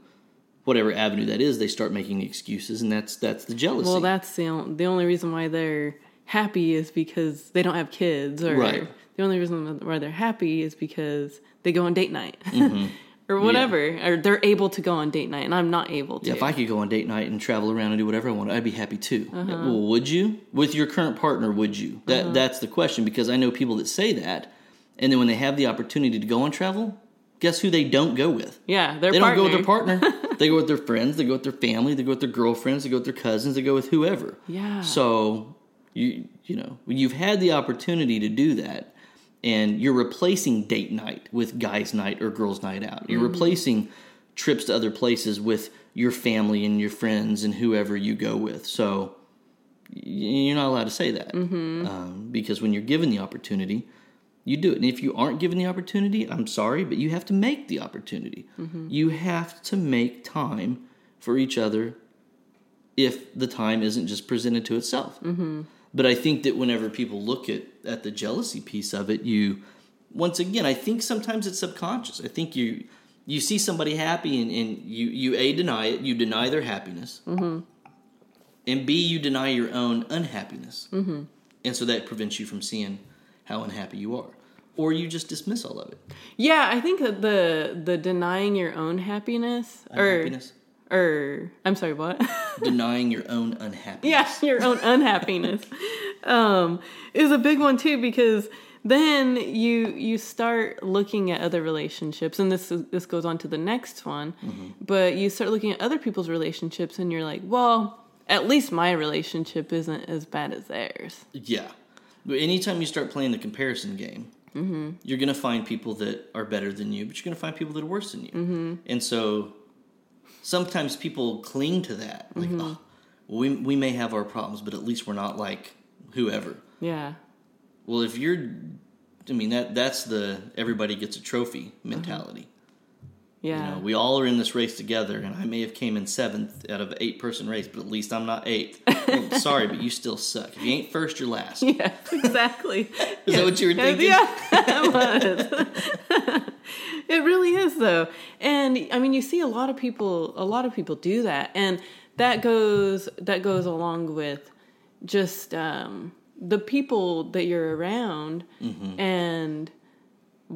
whatever avenue that is, they start making excuses, and that's that's the jealousy. Well, that's the on- the only reason why they're happy is because they don't have kids, or Right. the only reason why they're happy is because they go on date night. Mm-hmm. Or whatever, or they're able to go on date night, and I'm not able to. Yeah, if I could go on date night and travel around and do whatever I want, I'd be happy too. Uh-huh. Well, would you? With your current partner, would you? That that's the question because I know people that say that, and then when they have the opportunity to go on travel, guess who they don't go with? yeah, their They partner. don't go with their partner. they go with their friends. They go with their family. They go with their girlfriends. They go with their cousins. They go with whoever. Yeah. So you you know when you've had the opportunity to do that, and you're replacing date night with guys' night or girls' night out. You're mm-hmm. replacing trips to other places with your family and your friends and whoever you go with. So you're not allowed to say that mm-hmm. um, because when you're given the opportunity, you do it. And if you aren't given the opportunity, I'm sorry, but you have to make the opportunity. Mm-hmm. You have to make time for each other if the time isn't just presented to itself. But I think that whenever people look at, at the jealousy piece of it, you once again, I think sometimes it's subconscious. I think you you see somebody happy and, and you you a deny it, you deny their happiness, mm-hmm. and b you deny your own unhappiness, mm-hmm. and so that prevents you from seeing how unhappy you are, or you just dismiss all of it. Yeah, I think that the the denying your own happiness or or I'm sorry, what? denying your own unhappiness. yeah, your own unhappiness um, is a big one too because then you you start looking at other relationships and this is, this goes on to the next one mm-hmm. but you start looking at other people's relationships and you're like well at least my relationship isn't as bad as theirs Yeah. But anytime you start playing the comparison game, mm-hmm. you're going to find people that are better than you, but you're going to find people that are worse than you. Mm-hmm. And so sometimes people cling to that. Like, oh, we, we may have our problems, but at least we're not like whoever. yeah Well, if you're, I mean, that that's the everybody gets a trophy uh-huh. mentality. yeah You know, we all are in this race together, and I may have came in seventh out of an eight person race, but at least I'm not eighth. Well, sorry, but you still suck. If you ain't first, you're last. yeah exactly Is that what you were thinking? Yeah, it really is though. And I mean you see a lot of people a lot of people do that and that goes that goes along with just um the people that you're around Mm-hmm. and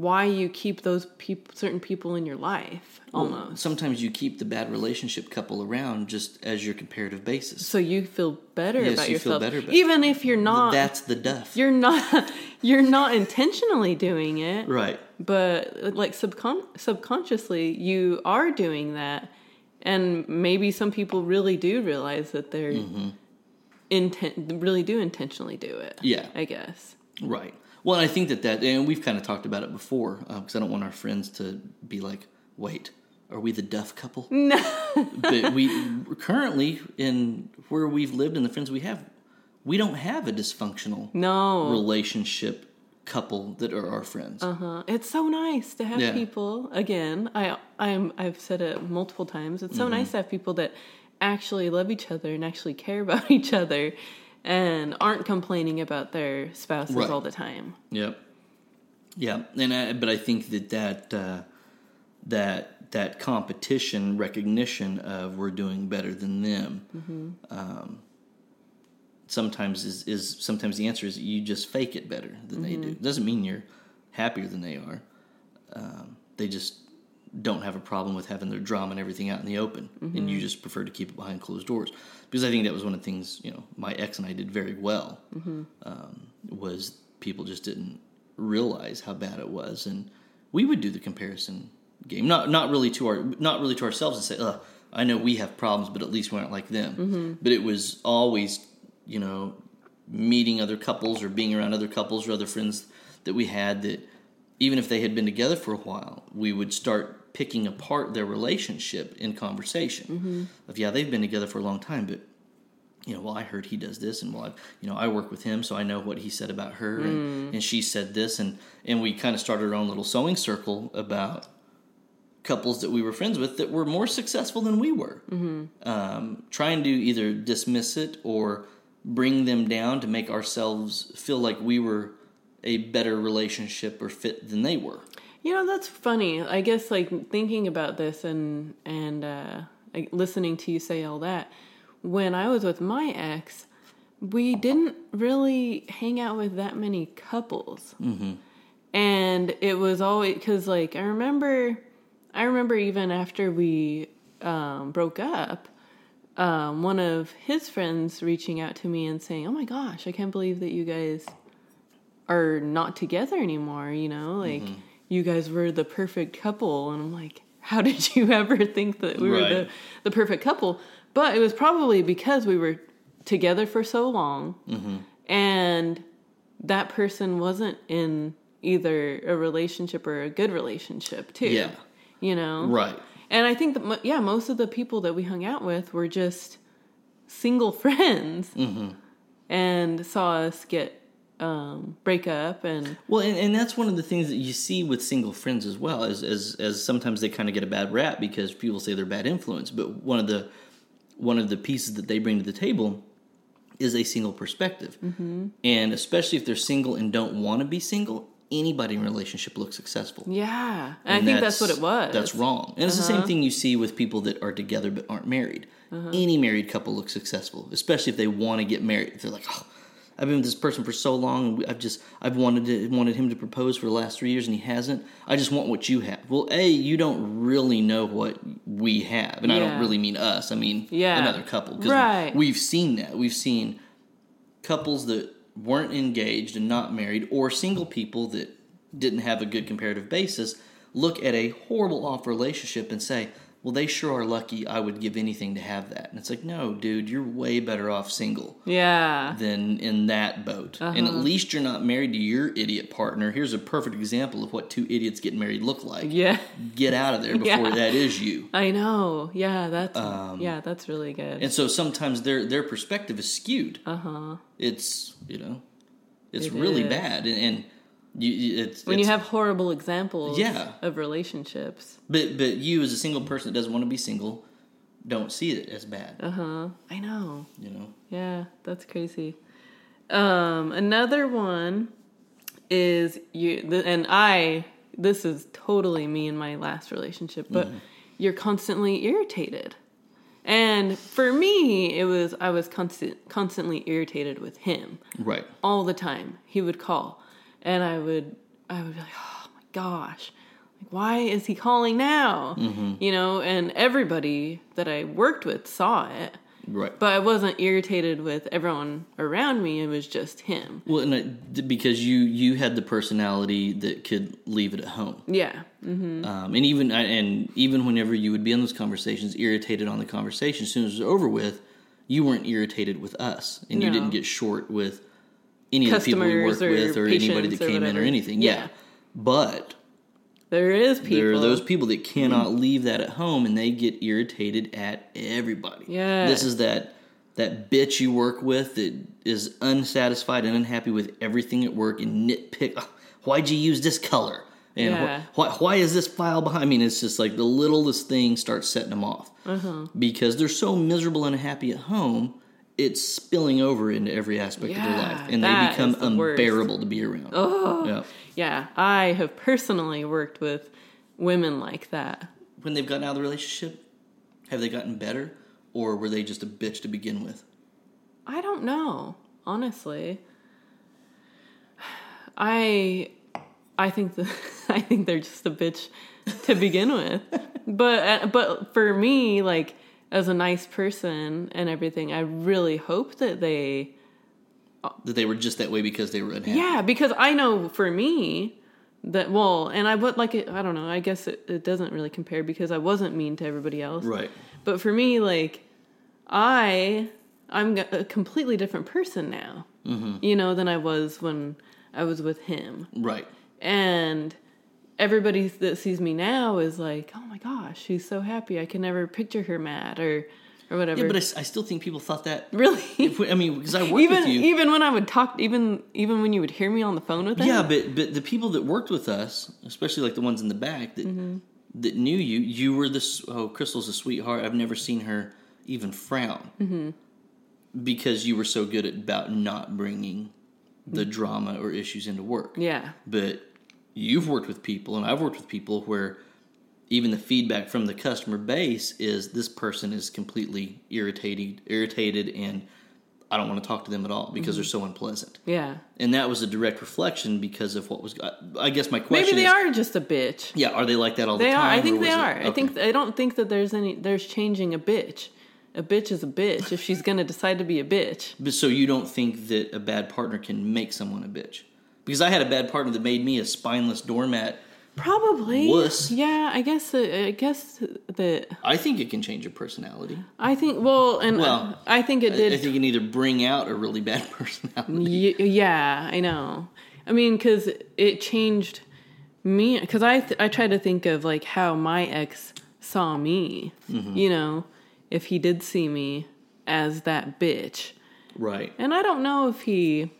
why you keep those people certain people in your life almost. Sometimes you keep the bad relationship couple around just as your comparative basis. so you feel better Yes, about you feel yourself better about- even if you're not That's the duff. you're not you're not intentionally doing it. Right. but like subcon- subconsciously you are doing that and maybe some people really do realize that they're Mm-hmm. intent really do intentionally do it Yeah. i guess Right. Well, I think that that, and we've kind of talked about it before, because I don't want our friends to be like, wait, are we the duff couple? no but we currently, in where we've lived and the friends we have, we don't have a dysfunctional no relationship couple that are our friends. uh-huh. it's so nice to have Yeah. people again i i'm i've said it multiple times it's so Mm-hmm. nice to have people that actually love each other and actually care about each other and aren't complaining about their spouses Right. all the time Yep. Yeah, and I, but I think that that uh, that that competition recognition of we're doing better than them. Um, sometimes is, is sometimes the answer is you just fake it better than they do. It doesn't mean you're happier than they are. Um, they just don't have a problem with having their drama and everything out in the open, and you mm-hmm. just prefer to keep it behind closed doors. Because I think that was one of the things you know my ex and I did very well mm-hmm. um, was people just didn't realize how bad it was, and we would do the comparison game, not not really to our not really to ourselves and say, "Ugh, I know we have problems, but at least we aren't like them." Mm-hmm. But it was always you know meeting other couples or being around other couples or other friends that we had that even if they had been together for a while, we would start picking apart their relationship in conversation. Mm-hmm. Of yeah, they've been together for a long time, but you know, well, I heard he does this, and well, I, you know, I work with him, so I know what he said about her, and, mm. and she said this, and and we kind of started our own little sewing circle about couples that we were friends with that were more successful than we were, mm-hmm. um, trying to either dismiss it or bring them down to make ourselves feel like we were a better relationship or fit than they were. You know, that's funny. I guess like thinking about this and and uh, like, listening to you say all that. When I was with my ex, we didn't really hang out with that many couples, mm-hmm. and it was always because like I remember, I remember even after we um, broke up. Um, one of his friends reaching out to me and saying, "Oh my gosh, I can't believe that you guys are not together anymore, you know? Like Mm-hmm. you guys were the perfect couple and I'm like, how did you ever think that we were the, the perfect couple? But it was probably because we were together for so long Mm-hmm. and that person wasn't in either a relationship or a good relationship too. Yeah. You know? Right. And I think that yeah, most of the people that we hung out with were just single friends, Mm-hmm. and saw us get um, break up, and Well, and, and that's one of the things that you see with single friends as well, as as, as sometimes they kind of get a bad rap because people say they're bad influence. But one of the one of the pieces that they bring to the table is a single perspective, mm-hmm. and especially if they're single and don't want to be single, anybody in a relationship looks successful. yeah, and I think that's, what it was. That's wrong. And it's the same thing you see with people that are together but aren't married. Any married couple looks successful, especially if they want to get married. If they're like, oh, I've been with this person for so long, and I've just I've wanted to, wanted him to propose for the last three years, and he hasn't. I just want what you have. Well, a you don't really know what we have, and I don't really mean us. I mean Yeah. another couple because Right. we've seen that. We've seen couples that weren't engaged and not married, or single people that didn't have a good comparative basis, look at a horrible off relationship and say, "Well, they sure are lucky. I would give anything to have that." And it's like, no, dude, you're way better off single Yeah. than in that boat. And Uh-huh. at least you're not married to your idiot partner. Here's a perfect example of what two idiots getting married look like. Yeah. Get out of there before Yeah. that is you. I know. Yeah, that's yeah, that's really good. Um, And so sometimes their their perspective is skewed. Uh huh. It's you know, it's It really is. bad, and, and you it's When you have horrible examples Yeah. of relationships. but but you as a single person that doesn't want to be single, don't see it as bad. Uh huh. I know. You know, Yeah, that's crazy. Um, another one is you, and I. This is totally me in my last relationship, but you're constantly irritated. And for me, it was I was constant, constantly irritated with him right? all the time. He would call, and I would I would be like, oh my gosh, like why is he calling now? You know, and everybody that I worked with saw it, Right. but I wasn't irritated with everyone around me. It was just him. Well, and it, because you you had the personality that could leave it at home. Yeah, Um, and even and even whenever you would be in those conversations, irritated on the conversation, as soon as it was over with, you weren't irritated with us, and you didn't get short with any of the people we or with, or anybody that or came in, or whatever. anything. Yeah, Yeah. but there is people. there are those people that cannot leave that at home, and they get irritated at everybody. Yeah. this is that that bitch you work with that is unsatisfied and unhappy with everything at work and nitpick. "Oh, Why'd you use this color? And wh- Yeah. why, why is this file behind? I mean, it's just like the littlest thing starts setting them off Uh-huh. because they're so miserable and unhappy at home. It's spilling over into every aspect of their life, and they become the worst. unbearable to be around. Oh, yeah. yeah, I have personally worked with women like that. When they've gotten out of the relationship, have they gotten better, or were they just a bitch to begin with? I don't know, honestly. I I think the I think they're just a bitch to begin with. But uh, but for me, like as a nice person and everything, I really hope that they That they were just that way because they were unhappy. yeah, because I know for me that well, and I would like it. I don't know. I guess it, it doesn't really compare because I wasn't mean to everybody else. Right. But for me, like, I I'm a completely different person now. Mm-hmm. You know, than I was when I was with him. Right. And everybody that sees me now is like, "Oh my gosh, she's so happy. I can never picture her mad or or whatever." Yeah, but I still think people thought that. really, If I mean, because I worked even with you. even when I would talk, even even when you would hear me on the phone with them, Yeah, but but the people that worked with us, especially like the ones in the back that Mm-hmm. that knew you, you were this. Oh, Crystal's a sweetheart. I've never seen her even frown Mm-hmm. because you were so good at about not bringing the drama or issues into work. yeah, But you've worked with people, and I've worked with people where even the feedback from the customer base is this person is completely irritated, irritated, and I don't want to talk to them at all because they're mm-hmm. so unpleasant. yeah. And that was a direct reflection because of what was. I guess my question Maybe they is, are just a bitch. Yeah, are they like that all They the are. time? I think they was it- are. I think I don't think that there's any there's changing a bitch. A bitch is a bitch if she's gonna decide to be a bitch. But so you don't think that a bad partner can make someone a bitch? Because I had a bad partner that made me a spineless doormat. Probably. Wuss. Yeah, I guess. uh, I guess that I think it can change your personality. I think. Well, and Well, uh, I think it I, did. I think it can either bring out a really bad personality. Y- yeah, I know. I mean, because it changed me. Because I th- I tried to think of like how my ex saw me. Mm-hmm. You know, if he did see me as that bitch, Right. and I don't know if he.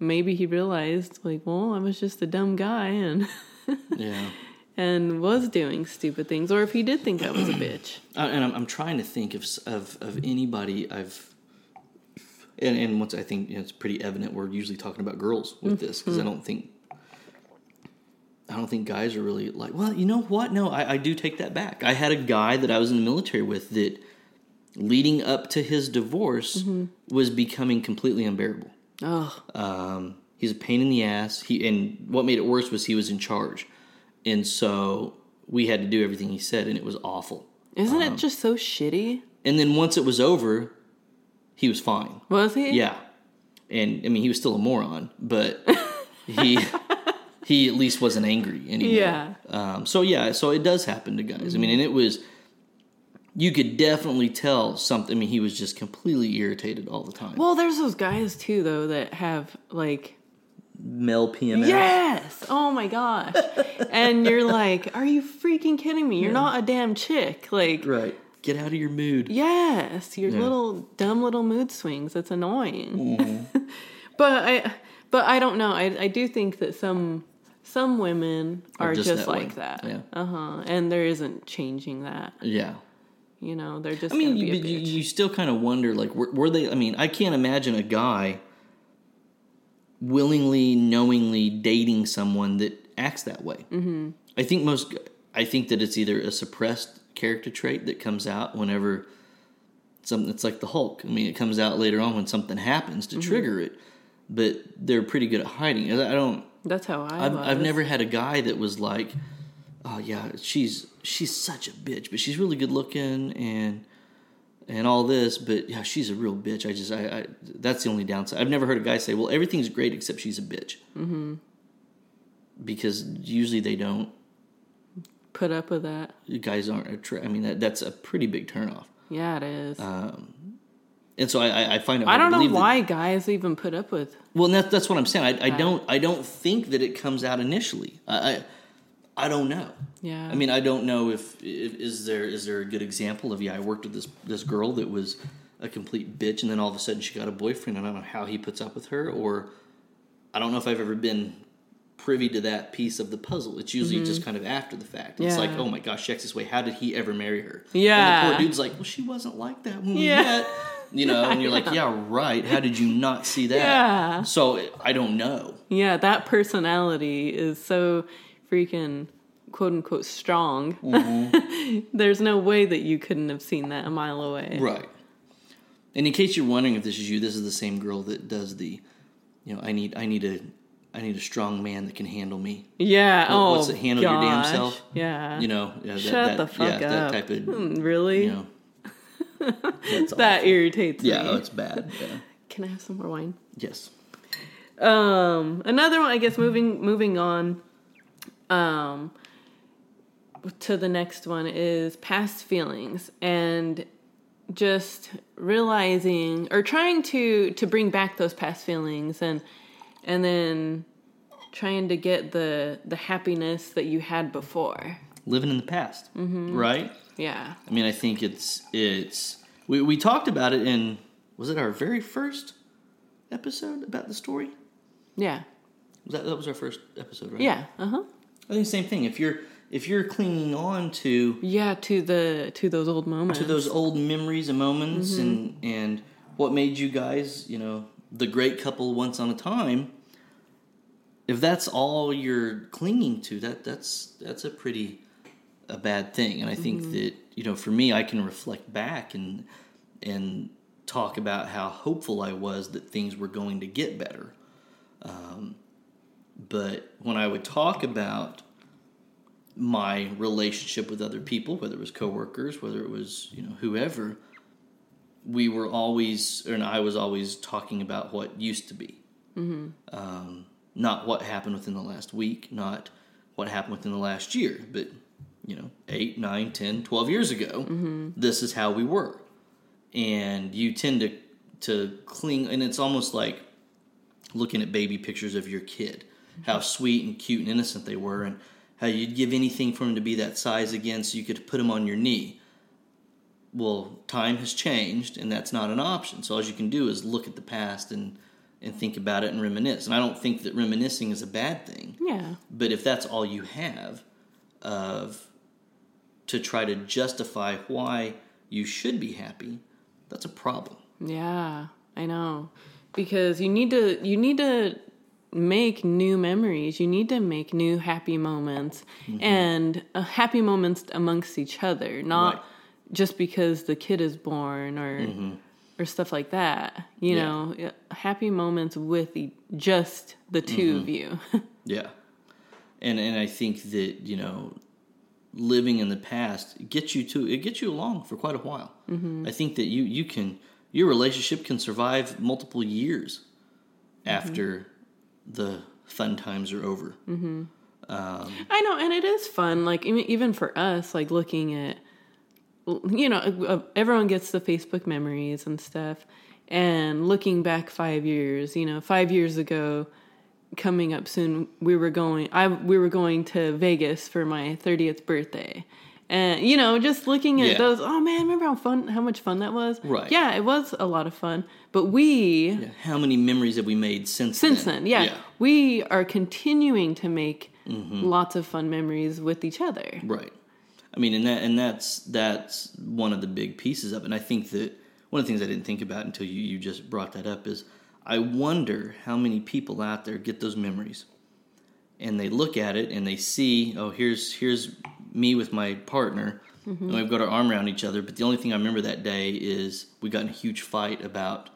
Maybe he realized, like, well, I was just a dumb guy and Yeah. and was doing stupid things, or if he did think I was a bitch. Uh, and I'm, I'm trying to think of of of anybody I've. And, and once I think you know, it's pretty evident, we're usually talking about girls with this because I don't think. I don't think guys are really like. Well, you know what? No, I, I do take that back. I had a guy that I was in the military with that leading up to his divorce was becoming completely unbearable. Oh, Um, he's a pain in the ass. He and what made it worse was he was in charge, and so we had to do everything he said, and it was awful. isn't Um, it just so shitty? And then once it was over, he was fine. Was he? Yeah, and I mean he was still a moron, but he he at least wasn't angry anymore. Yeah. Um, so yeah, so it does happen to guys. I mean, and it was you could definitely tell something. I mean, he was just completely irritated all the time. Well, there's those guys too, though, that have like Male PMS. Yes. Oh my gosh. and you're like, are you freaking kidding me? You're not a damn chick. Like, Right. Get out of your mood. yes, your little dumb little mood swings. It's annoying. but I, but I don't know. I I do think that some some women are, just just, that way. like that. Yeah. Uh huh. And there isn't changing that. Yeah. You know, they're just I mean, you, you, still kind of wonder, like, were, were they? I mean, I can't imagine a guy willingly, knowingly dating someone that acts that way. Mm-hmm. I think most. I think that it's either a suppressed character trait that comes out whenever something. It's like the Hulk. I mean, it comes out later on when something happens to trigger it, but they're pretty good at hiding. I don't. That's how I I've. I've never had a guy that was like, oh yeah, she's she's such a bitch, but she's really good looking and and all this, but yeah, she's a real bitch. I just I, I that's the only downside. I've never heard a guy say, well, everything's great except she's a bitch, mm-hmm. because usually they don't. put up with that. You Guys aren't. Attra- I mean, that that's a pretty big turnoff. Yeah, it is. And so I, I, find it. I don't know believe that- why guys even put up with. Well, that, that's what I'm saying. I, I don't. I don't think that it comes out initially. I, I, don't know. Yeah. I mean, I don't know if, if is there is there a good example of yeah, I worked with this this girl that was a complete bitch, and then all of a sudden she got a boyfriend, and I don't know how he puts up with her, or I don't know if I've ever been privy to that piece of the puzzle. It's usually just kind of after the fact. It's Mm-hmm. Yeah. like, oh my gosh, checks this way. How did he ever marry her? Yeah. And the poor dude's like, well, she wasn't like that when Yeah. we met. You know, and you're like, yeah, right. How did you not see that? Yeah. So I don't know. Yeah, that personality is so freaking quote unquote strong. Mm-hmm. There's no way that you couldn't have seen that a mile away. Right. And in case you're wondering if this is you, this is the same girl that does the, you know, I need I need a I need a strong man that can handle me. Yeah. What- oh, what's it, handle your damn self? Yeah. You know, yeah, that, Shut that, the fuck yeah, up. that type of Hmm, really? you know. That awful. irritates Yeah, me. oh, it's bad. Yeah. Can I have some more wine? Yes. Um, another one, I guess. Moving moving on. Um, to the next one is past feelings and just realizing or trying to to bring back those past feelings and and then trying to get the the happiness that you had before. Living in the past, Mm-hmm. right? Yeah. I mean, I think it's it's we we talked about it in was it our very first episode about the story? Yeah. Was that that was our first episode, right? Yeah. Uh huh. I think the same thing. If you're if you're clinging on to Yeah. To the to those old moments. to those old memories and moments Mm-hmm. and and what made you guys, you know, the great couple once on a time. If that's all you're clinging to, that that's that's a pretty a bad thing. And I think Mm-hmm. that you know, for me, I can reflect back and and talk about how hopeful I was that things were going to get better. Um, but when I would talk about my relationship with other people, whether it was coworkers, whether it was you know whoever, we were always, and I was always talking about what used to be, um, not what happened within the last week, not what happened within the last year, but you know, eight, nine, 10, 12 years ago, this is how we were, and you tend to to cling, and it's almost like looking at baby pictures of your kid, how sweet and cute and innocent they were, and how you'd give anything for them to be that size again so you could put them on your knee. Well, time has changed, and that's not an option. So all you can do is look at the past and and think about it and reminisce. And I don't think that reminiscing is a bad thing. Yeah. But if that's all you have of to try to justify why you should be happy, that's a problem. Yeah, I know. Because you need to you need to make new memories. You need to make new happy moments Mm-hmm. and uh, happy moments amongst each other, not just because the kid is born or or stuff like that. You Yeah. know, happy moments with e- just the 2 of you. Yeah, and and I think that you know, living in the past gets you to it gets you along for quite a while. Mm-hmm. I think that you you can your relationship can survive multiple years after the fun times are over. I know, and it is fun. Like even even for us, like looking at, you know, uh, everyone gets the Facebook memories and stuff, and looking back five years. You know, five years ago, coming up soon, we were going. I we were going to Vegas for my thirtieth birthday. And you know, just looking at Yeah. those, oh man, remember how fun, how much fun that was? Right. Yeah, it was a lot of fun. But we, Yeah. How many memories have we made since since then? then, yeah, we are continuing to make mm-hmm. lots of fun memories with each other. Right. I mean, and that and that's that's one of the big pieces of it. And I think that one of the things I didn't think about until you you just brought that up is I wonder how many people out there get those memories and they look at it and they see, oh, here's here's me with my partner, mm-hmm. and we've got our arm around each other. But the only thing I remember that day is we got in a huge fight about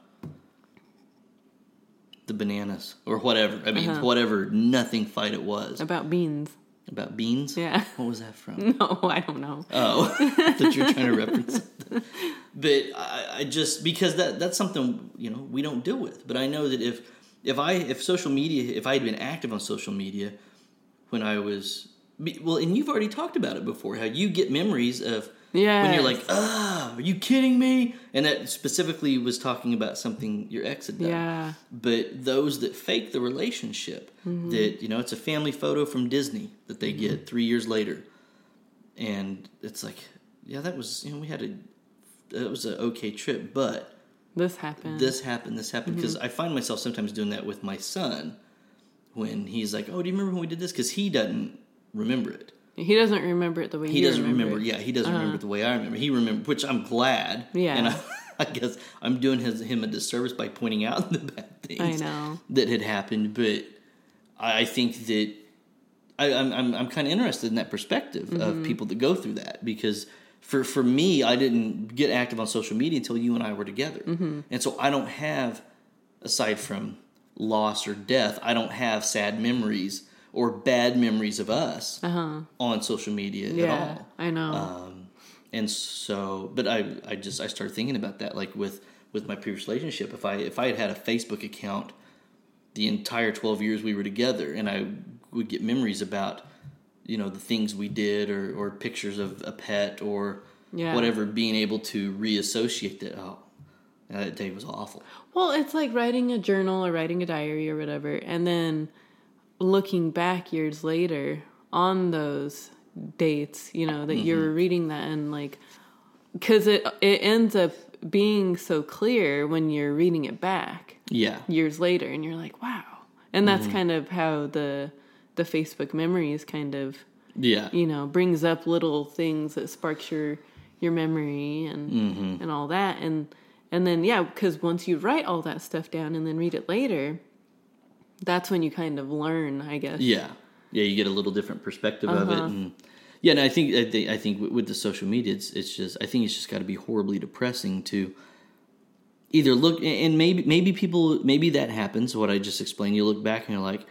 the bananas or whatever. I mean, uh-huh. whatever nothing fight it was About beans. about beans. Yeah. What was that from? No, I don't know. Oh, that you're trying to reference something. But I, I just because that that's something you know we don't deal with. But I know that if if I if social media if I had been active on social media when I was well, and you've already talked about it before how you get memories of when you're like ah, are you kidding me? And that specifically was talking about something your ex had done. Yeah. but those that fake the relationship mm-hmm. that you know it's a family photo from disney that they get mm-hmm. three years later. And it's like yeah that was you know we had a that was an okay trip but This happened. this happened this happened. Mm-hmm. Because i find myself sometimes doing that with my son when he's like oh do you remember when we did this? Because he doesn't remember it he doesn't remember it the way he doesn't remember. remember. Yeah, he doesn't remember it the way I remember. He remember, which I'm glad. Yeah. and I, I guess I'm doing his, him a disservice by pointing out the bad things I know. that had happened. But I think that I, I'm I'm, I'm kind of interested in that perspective Mm-hmm. of people that go through that because. For, for me, I didn't get active on social media until you and I were together. Mm-hmm. And so I don't have, aside from loss or death, I don't have sad memories or bad memories of us on social media at Uh-huh. All. I know. Um, and so, but I, I just I started thinking about that, like with with my previous relationship. If I if I had had a Facebook account the entire twelve years we were together, and I would get memories about you know the things we did, or or pictures of a pet, or Yeah. whatever, being able to reassociate that. Oh, that day was awful. Well, it's like writing a journal or writing a diary or whatever, and then looking back years later on those dates, you know, that you're reading that and like, because it it ends up being so clear when you're reading it back Yeah, years later, and you're like, wow, and that's kind of how the the Facebook memories kind of yeah, you know brings up little things that sparks your your memory and Mm-hmm. and all that. And and then yeah because once you write all that stuff down and then read it later that's when you kind of learn i guess Yeah, yeah, you get a little different perspective of Uh-huh. it, and yeah, and I think I think I think with- the social media, it's it's just I think it's just got to be horribly depressing to either look and maybe maybe people maybe that happens. What I just explained, you look back and you're like,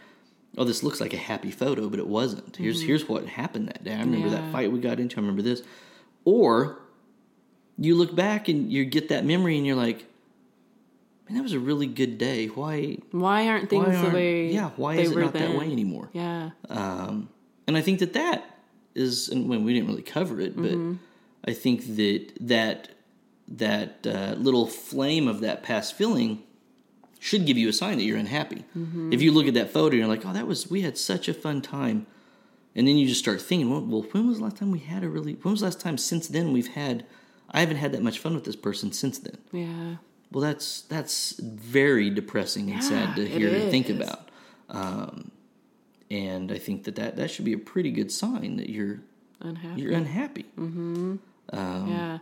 oh, this looks like a happy photo, but it wasn't. Here's here's what happened that day. I remember that Mm-hmm. Fight we got into. I remember this, or you look back and you get that memory and you're like. Man, that was a really good day. Why? why aren't things Why the aren't, way yeah? Why they is it not that way anymore? yeah Um, and I think that that is, and when we didn't really cover it, but Mm-hmm. I think that that that uh, little flame of that past feeling should give you a sign that you're unhappy. Mm-hmm. If you look at that photo, you're like, "Oh, that was we had such a fun time," and then you just start thinking, "Well, well when was the last time we had a really? When was the last time since then we've had? I haven't had that much fun with this person since then." yeah Well, that's that's very depressing and sad to hear and think about. Um, and I think that, that that should be a pretty good sign that you're unhappy you're unhappy. Mm. yeah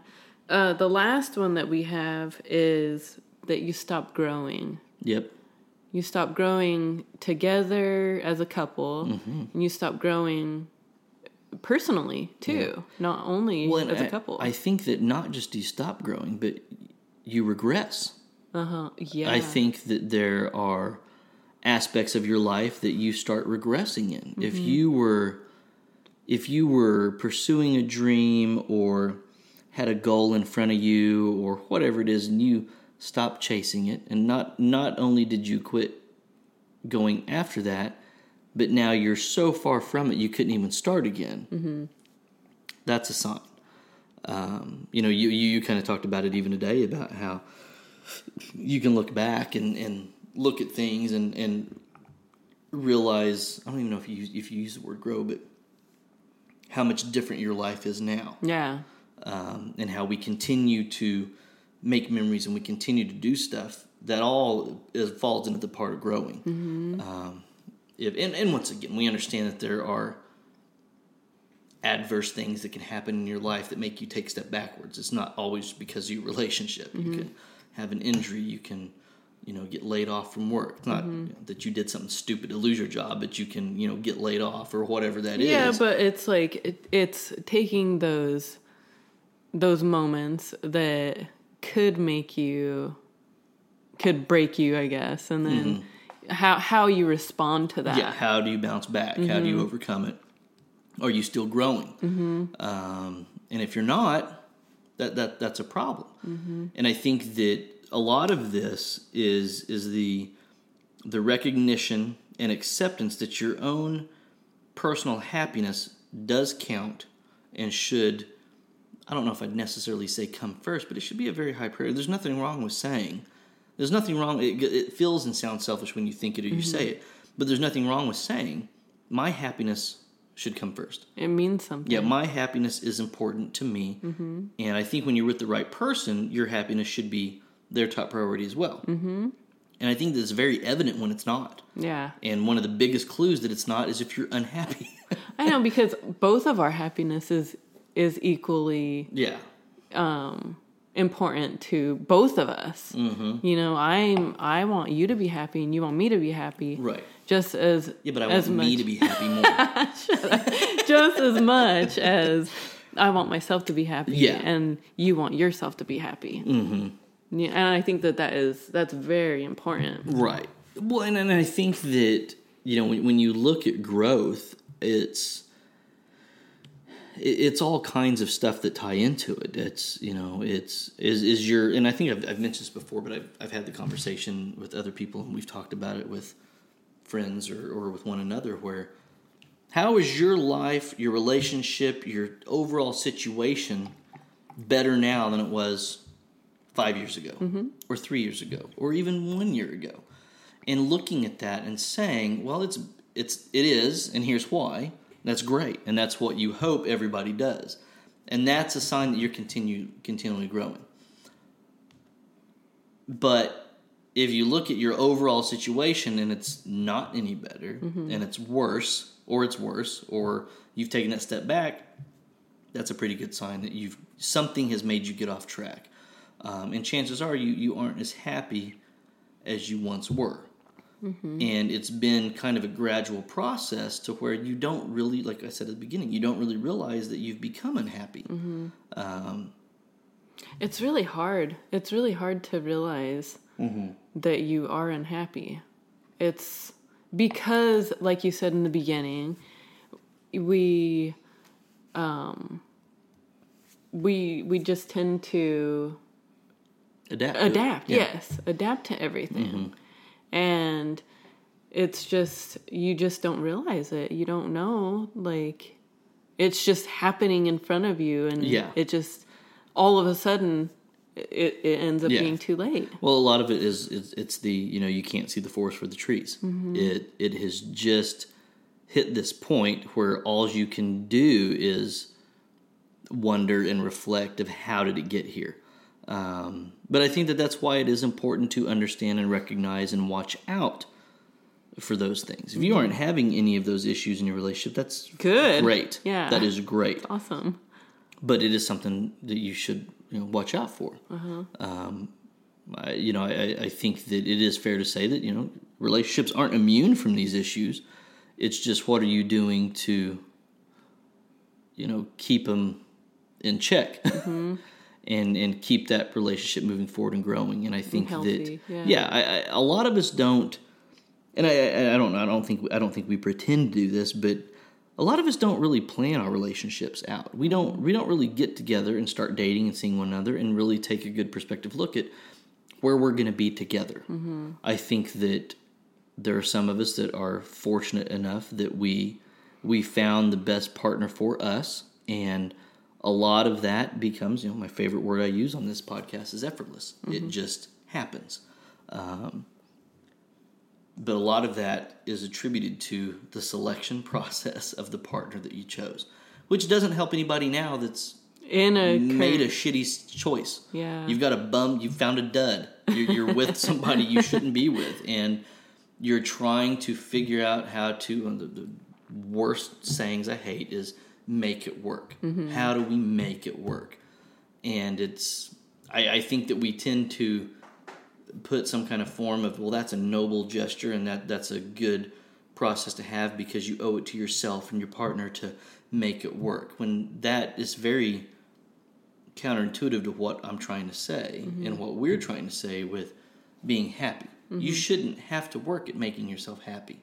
uh, the last one that we have is that you stop growing Yep. you stop growing together as a couple Mm-hmm. and you stop growing personally too, not only Well, as a I- couple. I, think that not just do you stop growing, but you regress. uh huh. Yeah. I think that there are aspects of your life that you start regressing in. If Mm-hmm. you were if you were pursuing a dream or had a goal in front of you or whatever it is and you stopped chasing it and not not only did you quit going after that, but now you're so far from it you couldn't even start again. Mm-hmm. That's a sign. Um, you know, you, you, you kind of talked about it even today about how you can look back and, and look at things and, and realize I don't even know if you use, if you use the word grow, but how much different your life is now, yeah. um, and how we continue to make memories and we continue to do stuff that all is, falls into the part of growing. Um, if, and, and once again, we understand that there are adverse things that can happen in your life that make you take a step backwards. It's not always because of your relationship. You mm-hmm. can have an injury. You can, you know, get laid off from work. It's not you know, that you did something stupid to lose your job, but you can, you know, get laid off or whatever that is. Yeah, but it's like it, it's taking those those moments that could make you could break you, I guess, and then mm-hmm. how how you respond to that. Mm-hmm. yeah, how do you bounce back? How do you overcome it? Are you still growing? Mm-hmm. Um, and if you're not, that that that's a problem. And I think that a lot of this is is the the recognition and acceptance that your own personal happiness does count and should. I don't know if I'd necessarily say come first, but it should be a very high priority. There's nothing wrong with saying. There's nothing wrong. It, it feels and sounds selfish when you think it or you say it, but there's nothing wrong with saying my happiness should come first. It means something. Yeah, my happiness is important to me, Mm-hmm. and I think when you're with the right person, your happiness should be their top priority as well. Mm-hmm. And I think that's very evident when it's not. Yeah. And one of the biggest clues that it's not is if you're unhappy. I know because both of our happiness is is equally yeah, important to both of us. Mm-hmm. You know, I'm I want you to be happy and you want me to be happy. right. Just as Yeah, but I as want much, me to be happy more. just as much as I want myself to be happy. Yeah. and you want yourself to be happy. Mm-hmm. Yeah, and I think that that is that's very important. Right. Well, and, and I think that you know when, when you look at growth, it's it's all kinds of stuff that tie into it. It's you know it's is is your and I think I've, I've mentioned this before, but I've I've had the conversation with other people and we've talked about it with friends or or with one another where how is your life, your relationship, your overall situation better now than it was five years ago, mm-hmm. or three years ago, or even one year ago? And looking at that and saying, "Well, it's it's it is, and here's why." That's great, and that's what you hope everybody does, and that's a sign that you're continue continually growing. But if you look at your overall situation and it's not any better, and it's worse, or it's worse, or you've taken that step back, that's a pretty good sign that you've something has made you get off track. Um, and chances are you you aren't as happy as you once were. And it's been kind of a gradual process to where you don't really, like I said at the beginning, you don't really realize that you've become unhappy. Um, It's really hard. It's really hard to realize that you are unhappy. It's because, like you said in the beginning, we, um, we we just tend to adapt. adapt. Yeah. Yes, adapt to everything, and it's just you just don't realize it. You don't know, like it's just happening in front of you, and Yeah. it just all of a sudden it, it ends up Yeah. being too late. Well, a lot of it is it's, it's the you know you can't see the forest for the trees. It it has just hit this point where all you can do is wonder and reflect of how did it get here. Um, but I think that that's why it is important to understand and recognize and watch out for those things. If you aren't having any of those issues in your relationship, that's Good. great. Yeah. that is great Awesome. but it is something that you should you know, watch out for. Um, I, you know, I, I think that it is fair to say that you know relationships aren't immune from these issues. It's just what are you doing to you know, keep them in check. And, and keep that relationship moving forward and growing, and I think healthy, that yeah. I, I, a lot of us don't, and I, I, don't I don't think I don't think we pretend to do this, but a lot of us don't really plan our relationships out. We don't we don't really get together and start dating and seeing one another and really take a good perspective look at where we're going to be together. I think that there are some of us that are fortunate enough that we we found the best partner for us and a lot of that becomes you know my favorite word i use on this podcast is effortless it just happens um, but a lot of that is attributed to the selection process of the partner that you chose which doesn't help anybody now that's In a made a shitty choice. Yeah. You've got a bum, you found a dud. You're, you're with somebody you shouldn't be with. And you're trying to figure out how to, the, the worst sayings I hate is make it work. Mm-hmm. How do we make it work? And it's, I, I think that we tend to put some kind of form of, well, that's a noble gesture and that, that's a good process to have because you owe it to yourself and your partner to make it work. When that is very counterintuitive to what I'm trying to say mm-hmm. and what we're trying to say with being happy. You mm-hmm. shouldn't have to work at making yourself happy.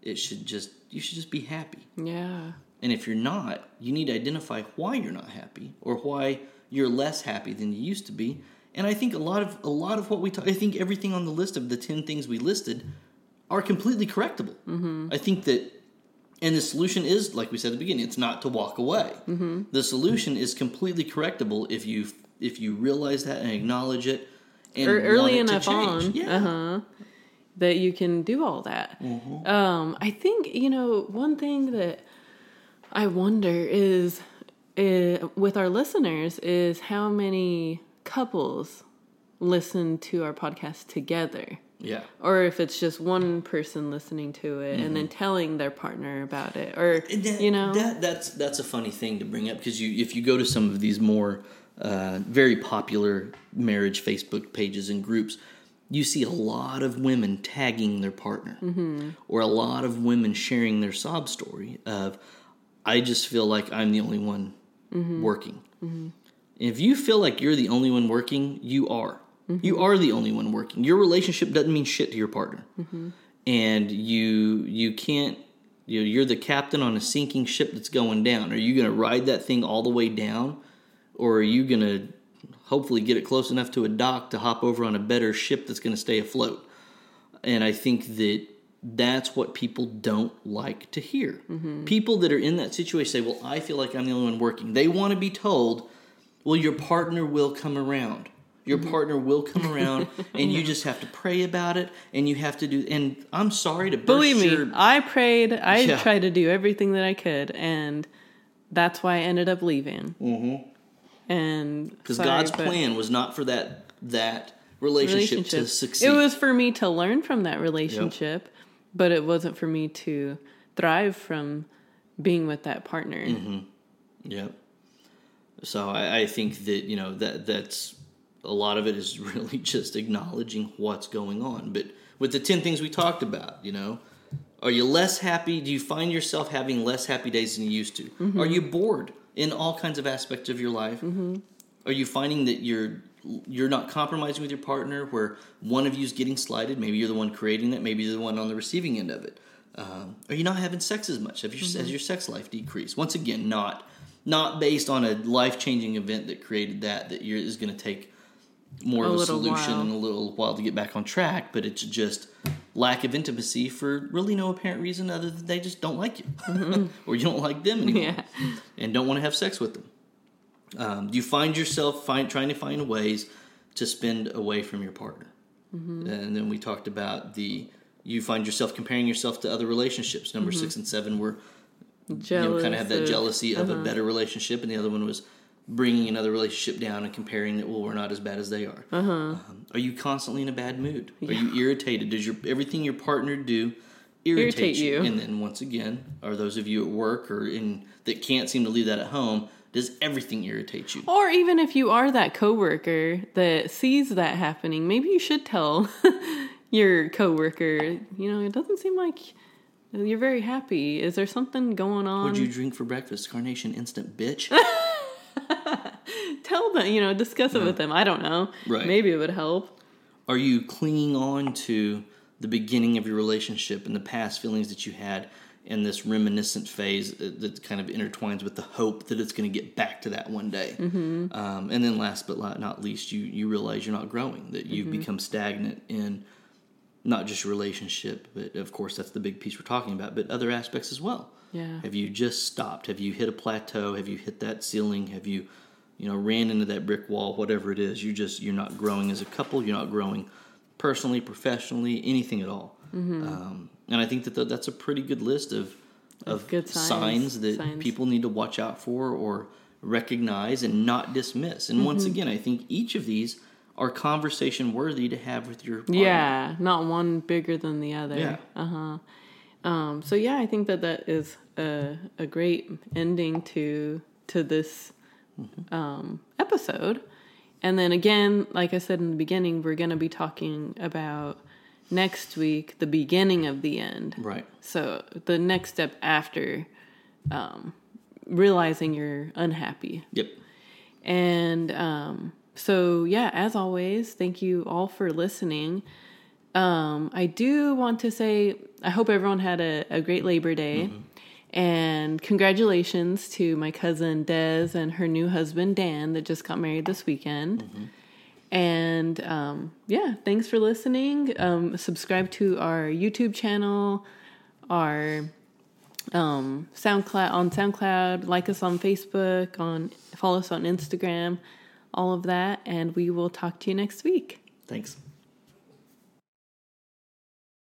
It should just you should just be happy. yeah. And if you're not, you need to identify why you're not happy or why you're less happy than you used to be. And I think a lot of a lot of what we talk, I think everything on the list of the ten things we listed are completely correctable. Mm-hmm. I think that, and the solution is like we said at the beginning, it's not to walk away. Mm-hmm. The solution is completely correctable if you if you realize that and acknowledge it. And Or early enough on. yeah. Uh huh. That you can do all that. Mm-hmm. Um, I think you know one thing that I wonder is, is with our listeners is how many couples listen to our podcast together. yeah. or if it's just one person listening to it and then telling their partner about it or Mm-hmm. That- you know that that's that's a funny thing to bring up because you if you go to some of these more uh, very popular marriage Facebook pages and groups, you see a lot of women tagging their partner, Mm-hmm. or a lot of women sharing their sob story of, "I just feel like I'm the only one Mm-hmm. working." If you feel like you're the only one working, you are. Mm-hmm. You are the only one working. Your relationship doesn't mean shit to your partner, Mm-hmm. and you you can't. You know, you're the captain on a sinking ship that's going down. Are you going to ride that thing all the way down, or are you going to hopefully get it close enough to a dock to hop over on a better ship that's going to stay afloat? And I think that that's what people don't like to hear. People that are in that situation say, Well, I feel like I'm the only one working. They want to be told, Well, your partner will come around. Your partner will come around, and you just have to pray about it, and you have to do. And I'm sorry to believe me your, i prayed i Yeah. tried to do everything that i could and that's why i ended up leaving mm-hmm. and because God's plan was not for that that relationship, to succeed. it was for me to learn from that relationship but it wasn't for me to thrive from being with that partner Mm-hmm. Yep. So I, I think that you know that that's a lot of it is really just acknowledging what's going on. But with the ten things we talked about, you know, are you less happy? Do you find yourself having less happy days than you used to? Mm-hmm. Are you bored in all kinds of aspects of your life? Mm-hmm. Are you finding that you're you're not compromising with your partner, where one of you is getting slighted? Maybe you're the one creating that. Maybe you're the one on the receiving end of it. Um, are you not having sex as much? Have your, Has mm-hmm. your sex life decreased? Once again, not not based on a life changing event that created that that you're, is going to take more A of a solution while. and a little while to get back on track. But it's just lack of intimacy for really no apparent reason other than they just don't like you or you don't like them anymore Yeah. and don't want to have sex with them. Um, do you find yourself find, trying to find ways to spend away from your partner? Mm-hmm. And then we talked about the you find yourself comparing yourself to other relationships. Number Mm-hmm. six and seven were Jealous you know kind of have that jealousy of uh-huh. a better relationship, and the other one was bringing another relationship down and comparing that well we're not as bad as they are. Uh-huh. Um, are you constantly in a bad mood? Are you irritated? Does your everything your partner do irritate, Irritate you? you. And then once again, are those of you at work or in that can't seem to leave that at home? Does everything irritate you? Or even if you are that coworker that sees that happening, maybe you should tell your coworker, you know, it doesn't seem like You're very happy. Is there something going on? What'd you drink for breakfast? Carnation instant bitch. Tell them, you know, discuss it with them. I don't know. Right. Maybe it would help. Are you clinging on to the beginning of your relationship and the past feelings that you had in this reminiscent phase that kind of intertwines with the hope that it's going to get back to that one day? Mm-hmm. Um, and then, last but not least, you you realize you're not growing, that you've become stagnant in not just relationship, but of course that's the big piece we're talking about, but other aspects as well. Yeah. Have you just stopped? Have you hit a plateau? Have you hit that ceiling? Have you, you know, ran into that brick wall? Whatever it is, you just you're not growing as a couple. You're not growing personally, professionally, anything at all. Um, and I think that th- that's a pretty good list of of good signs. signs that Signs. people need to watch out for or recognize and not dismiss. And once again, I think each of these are conversation worthy to have with your partner. Yeah, not one bigger than the other. Yeah. Uh huh. Um, so yeah, I think that that is a a great ending to to this um, episode. And then again, like I said in the beginning, we're going to be talking about next week the beginning of the end. Right. So the next step after um, realizing you're unhappy. Yep. And um, so, yeah, as always, thank you all for listening. Um, I do want to say, I hope everyone had a, a great Labor Day. And congratulations to my cousin Des and her new husband Dan that just got married this weekend. And um, yeah, thanks for listening. Um, subscribe to our YouTube channel, our um, SoundCloud on SoundCloud, like us on Facebook, on follow us on Instagram, all of that, and we will talk to you next week. Thanks.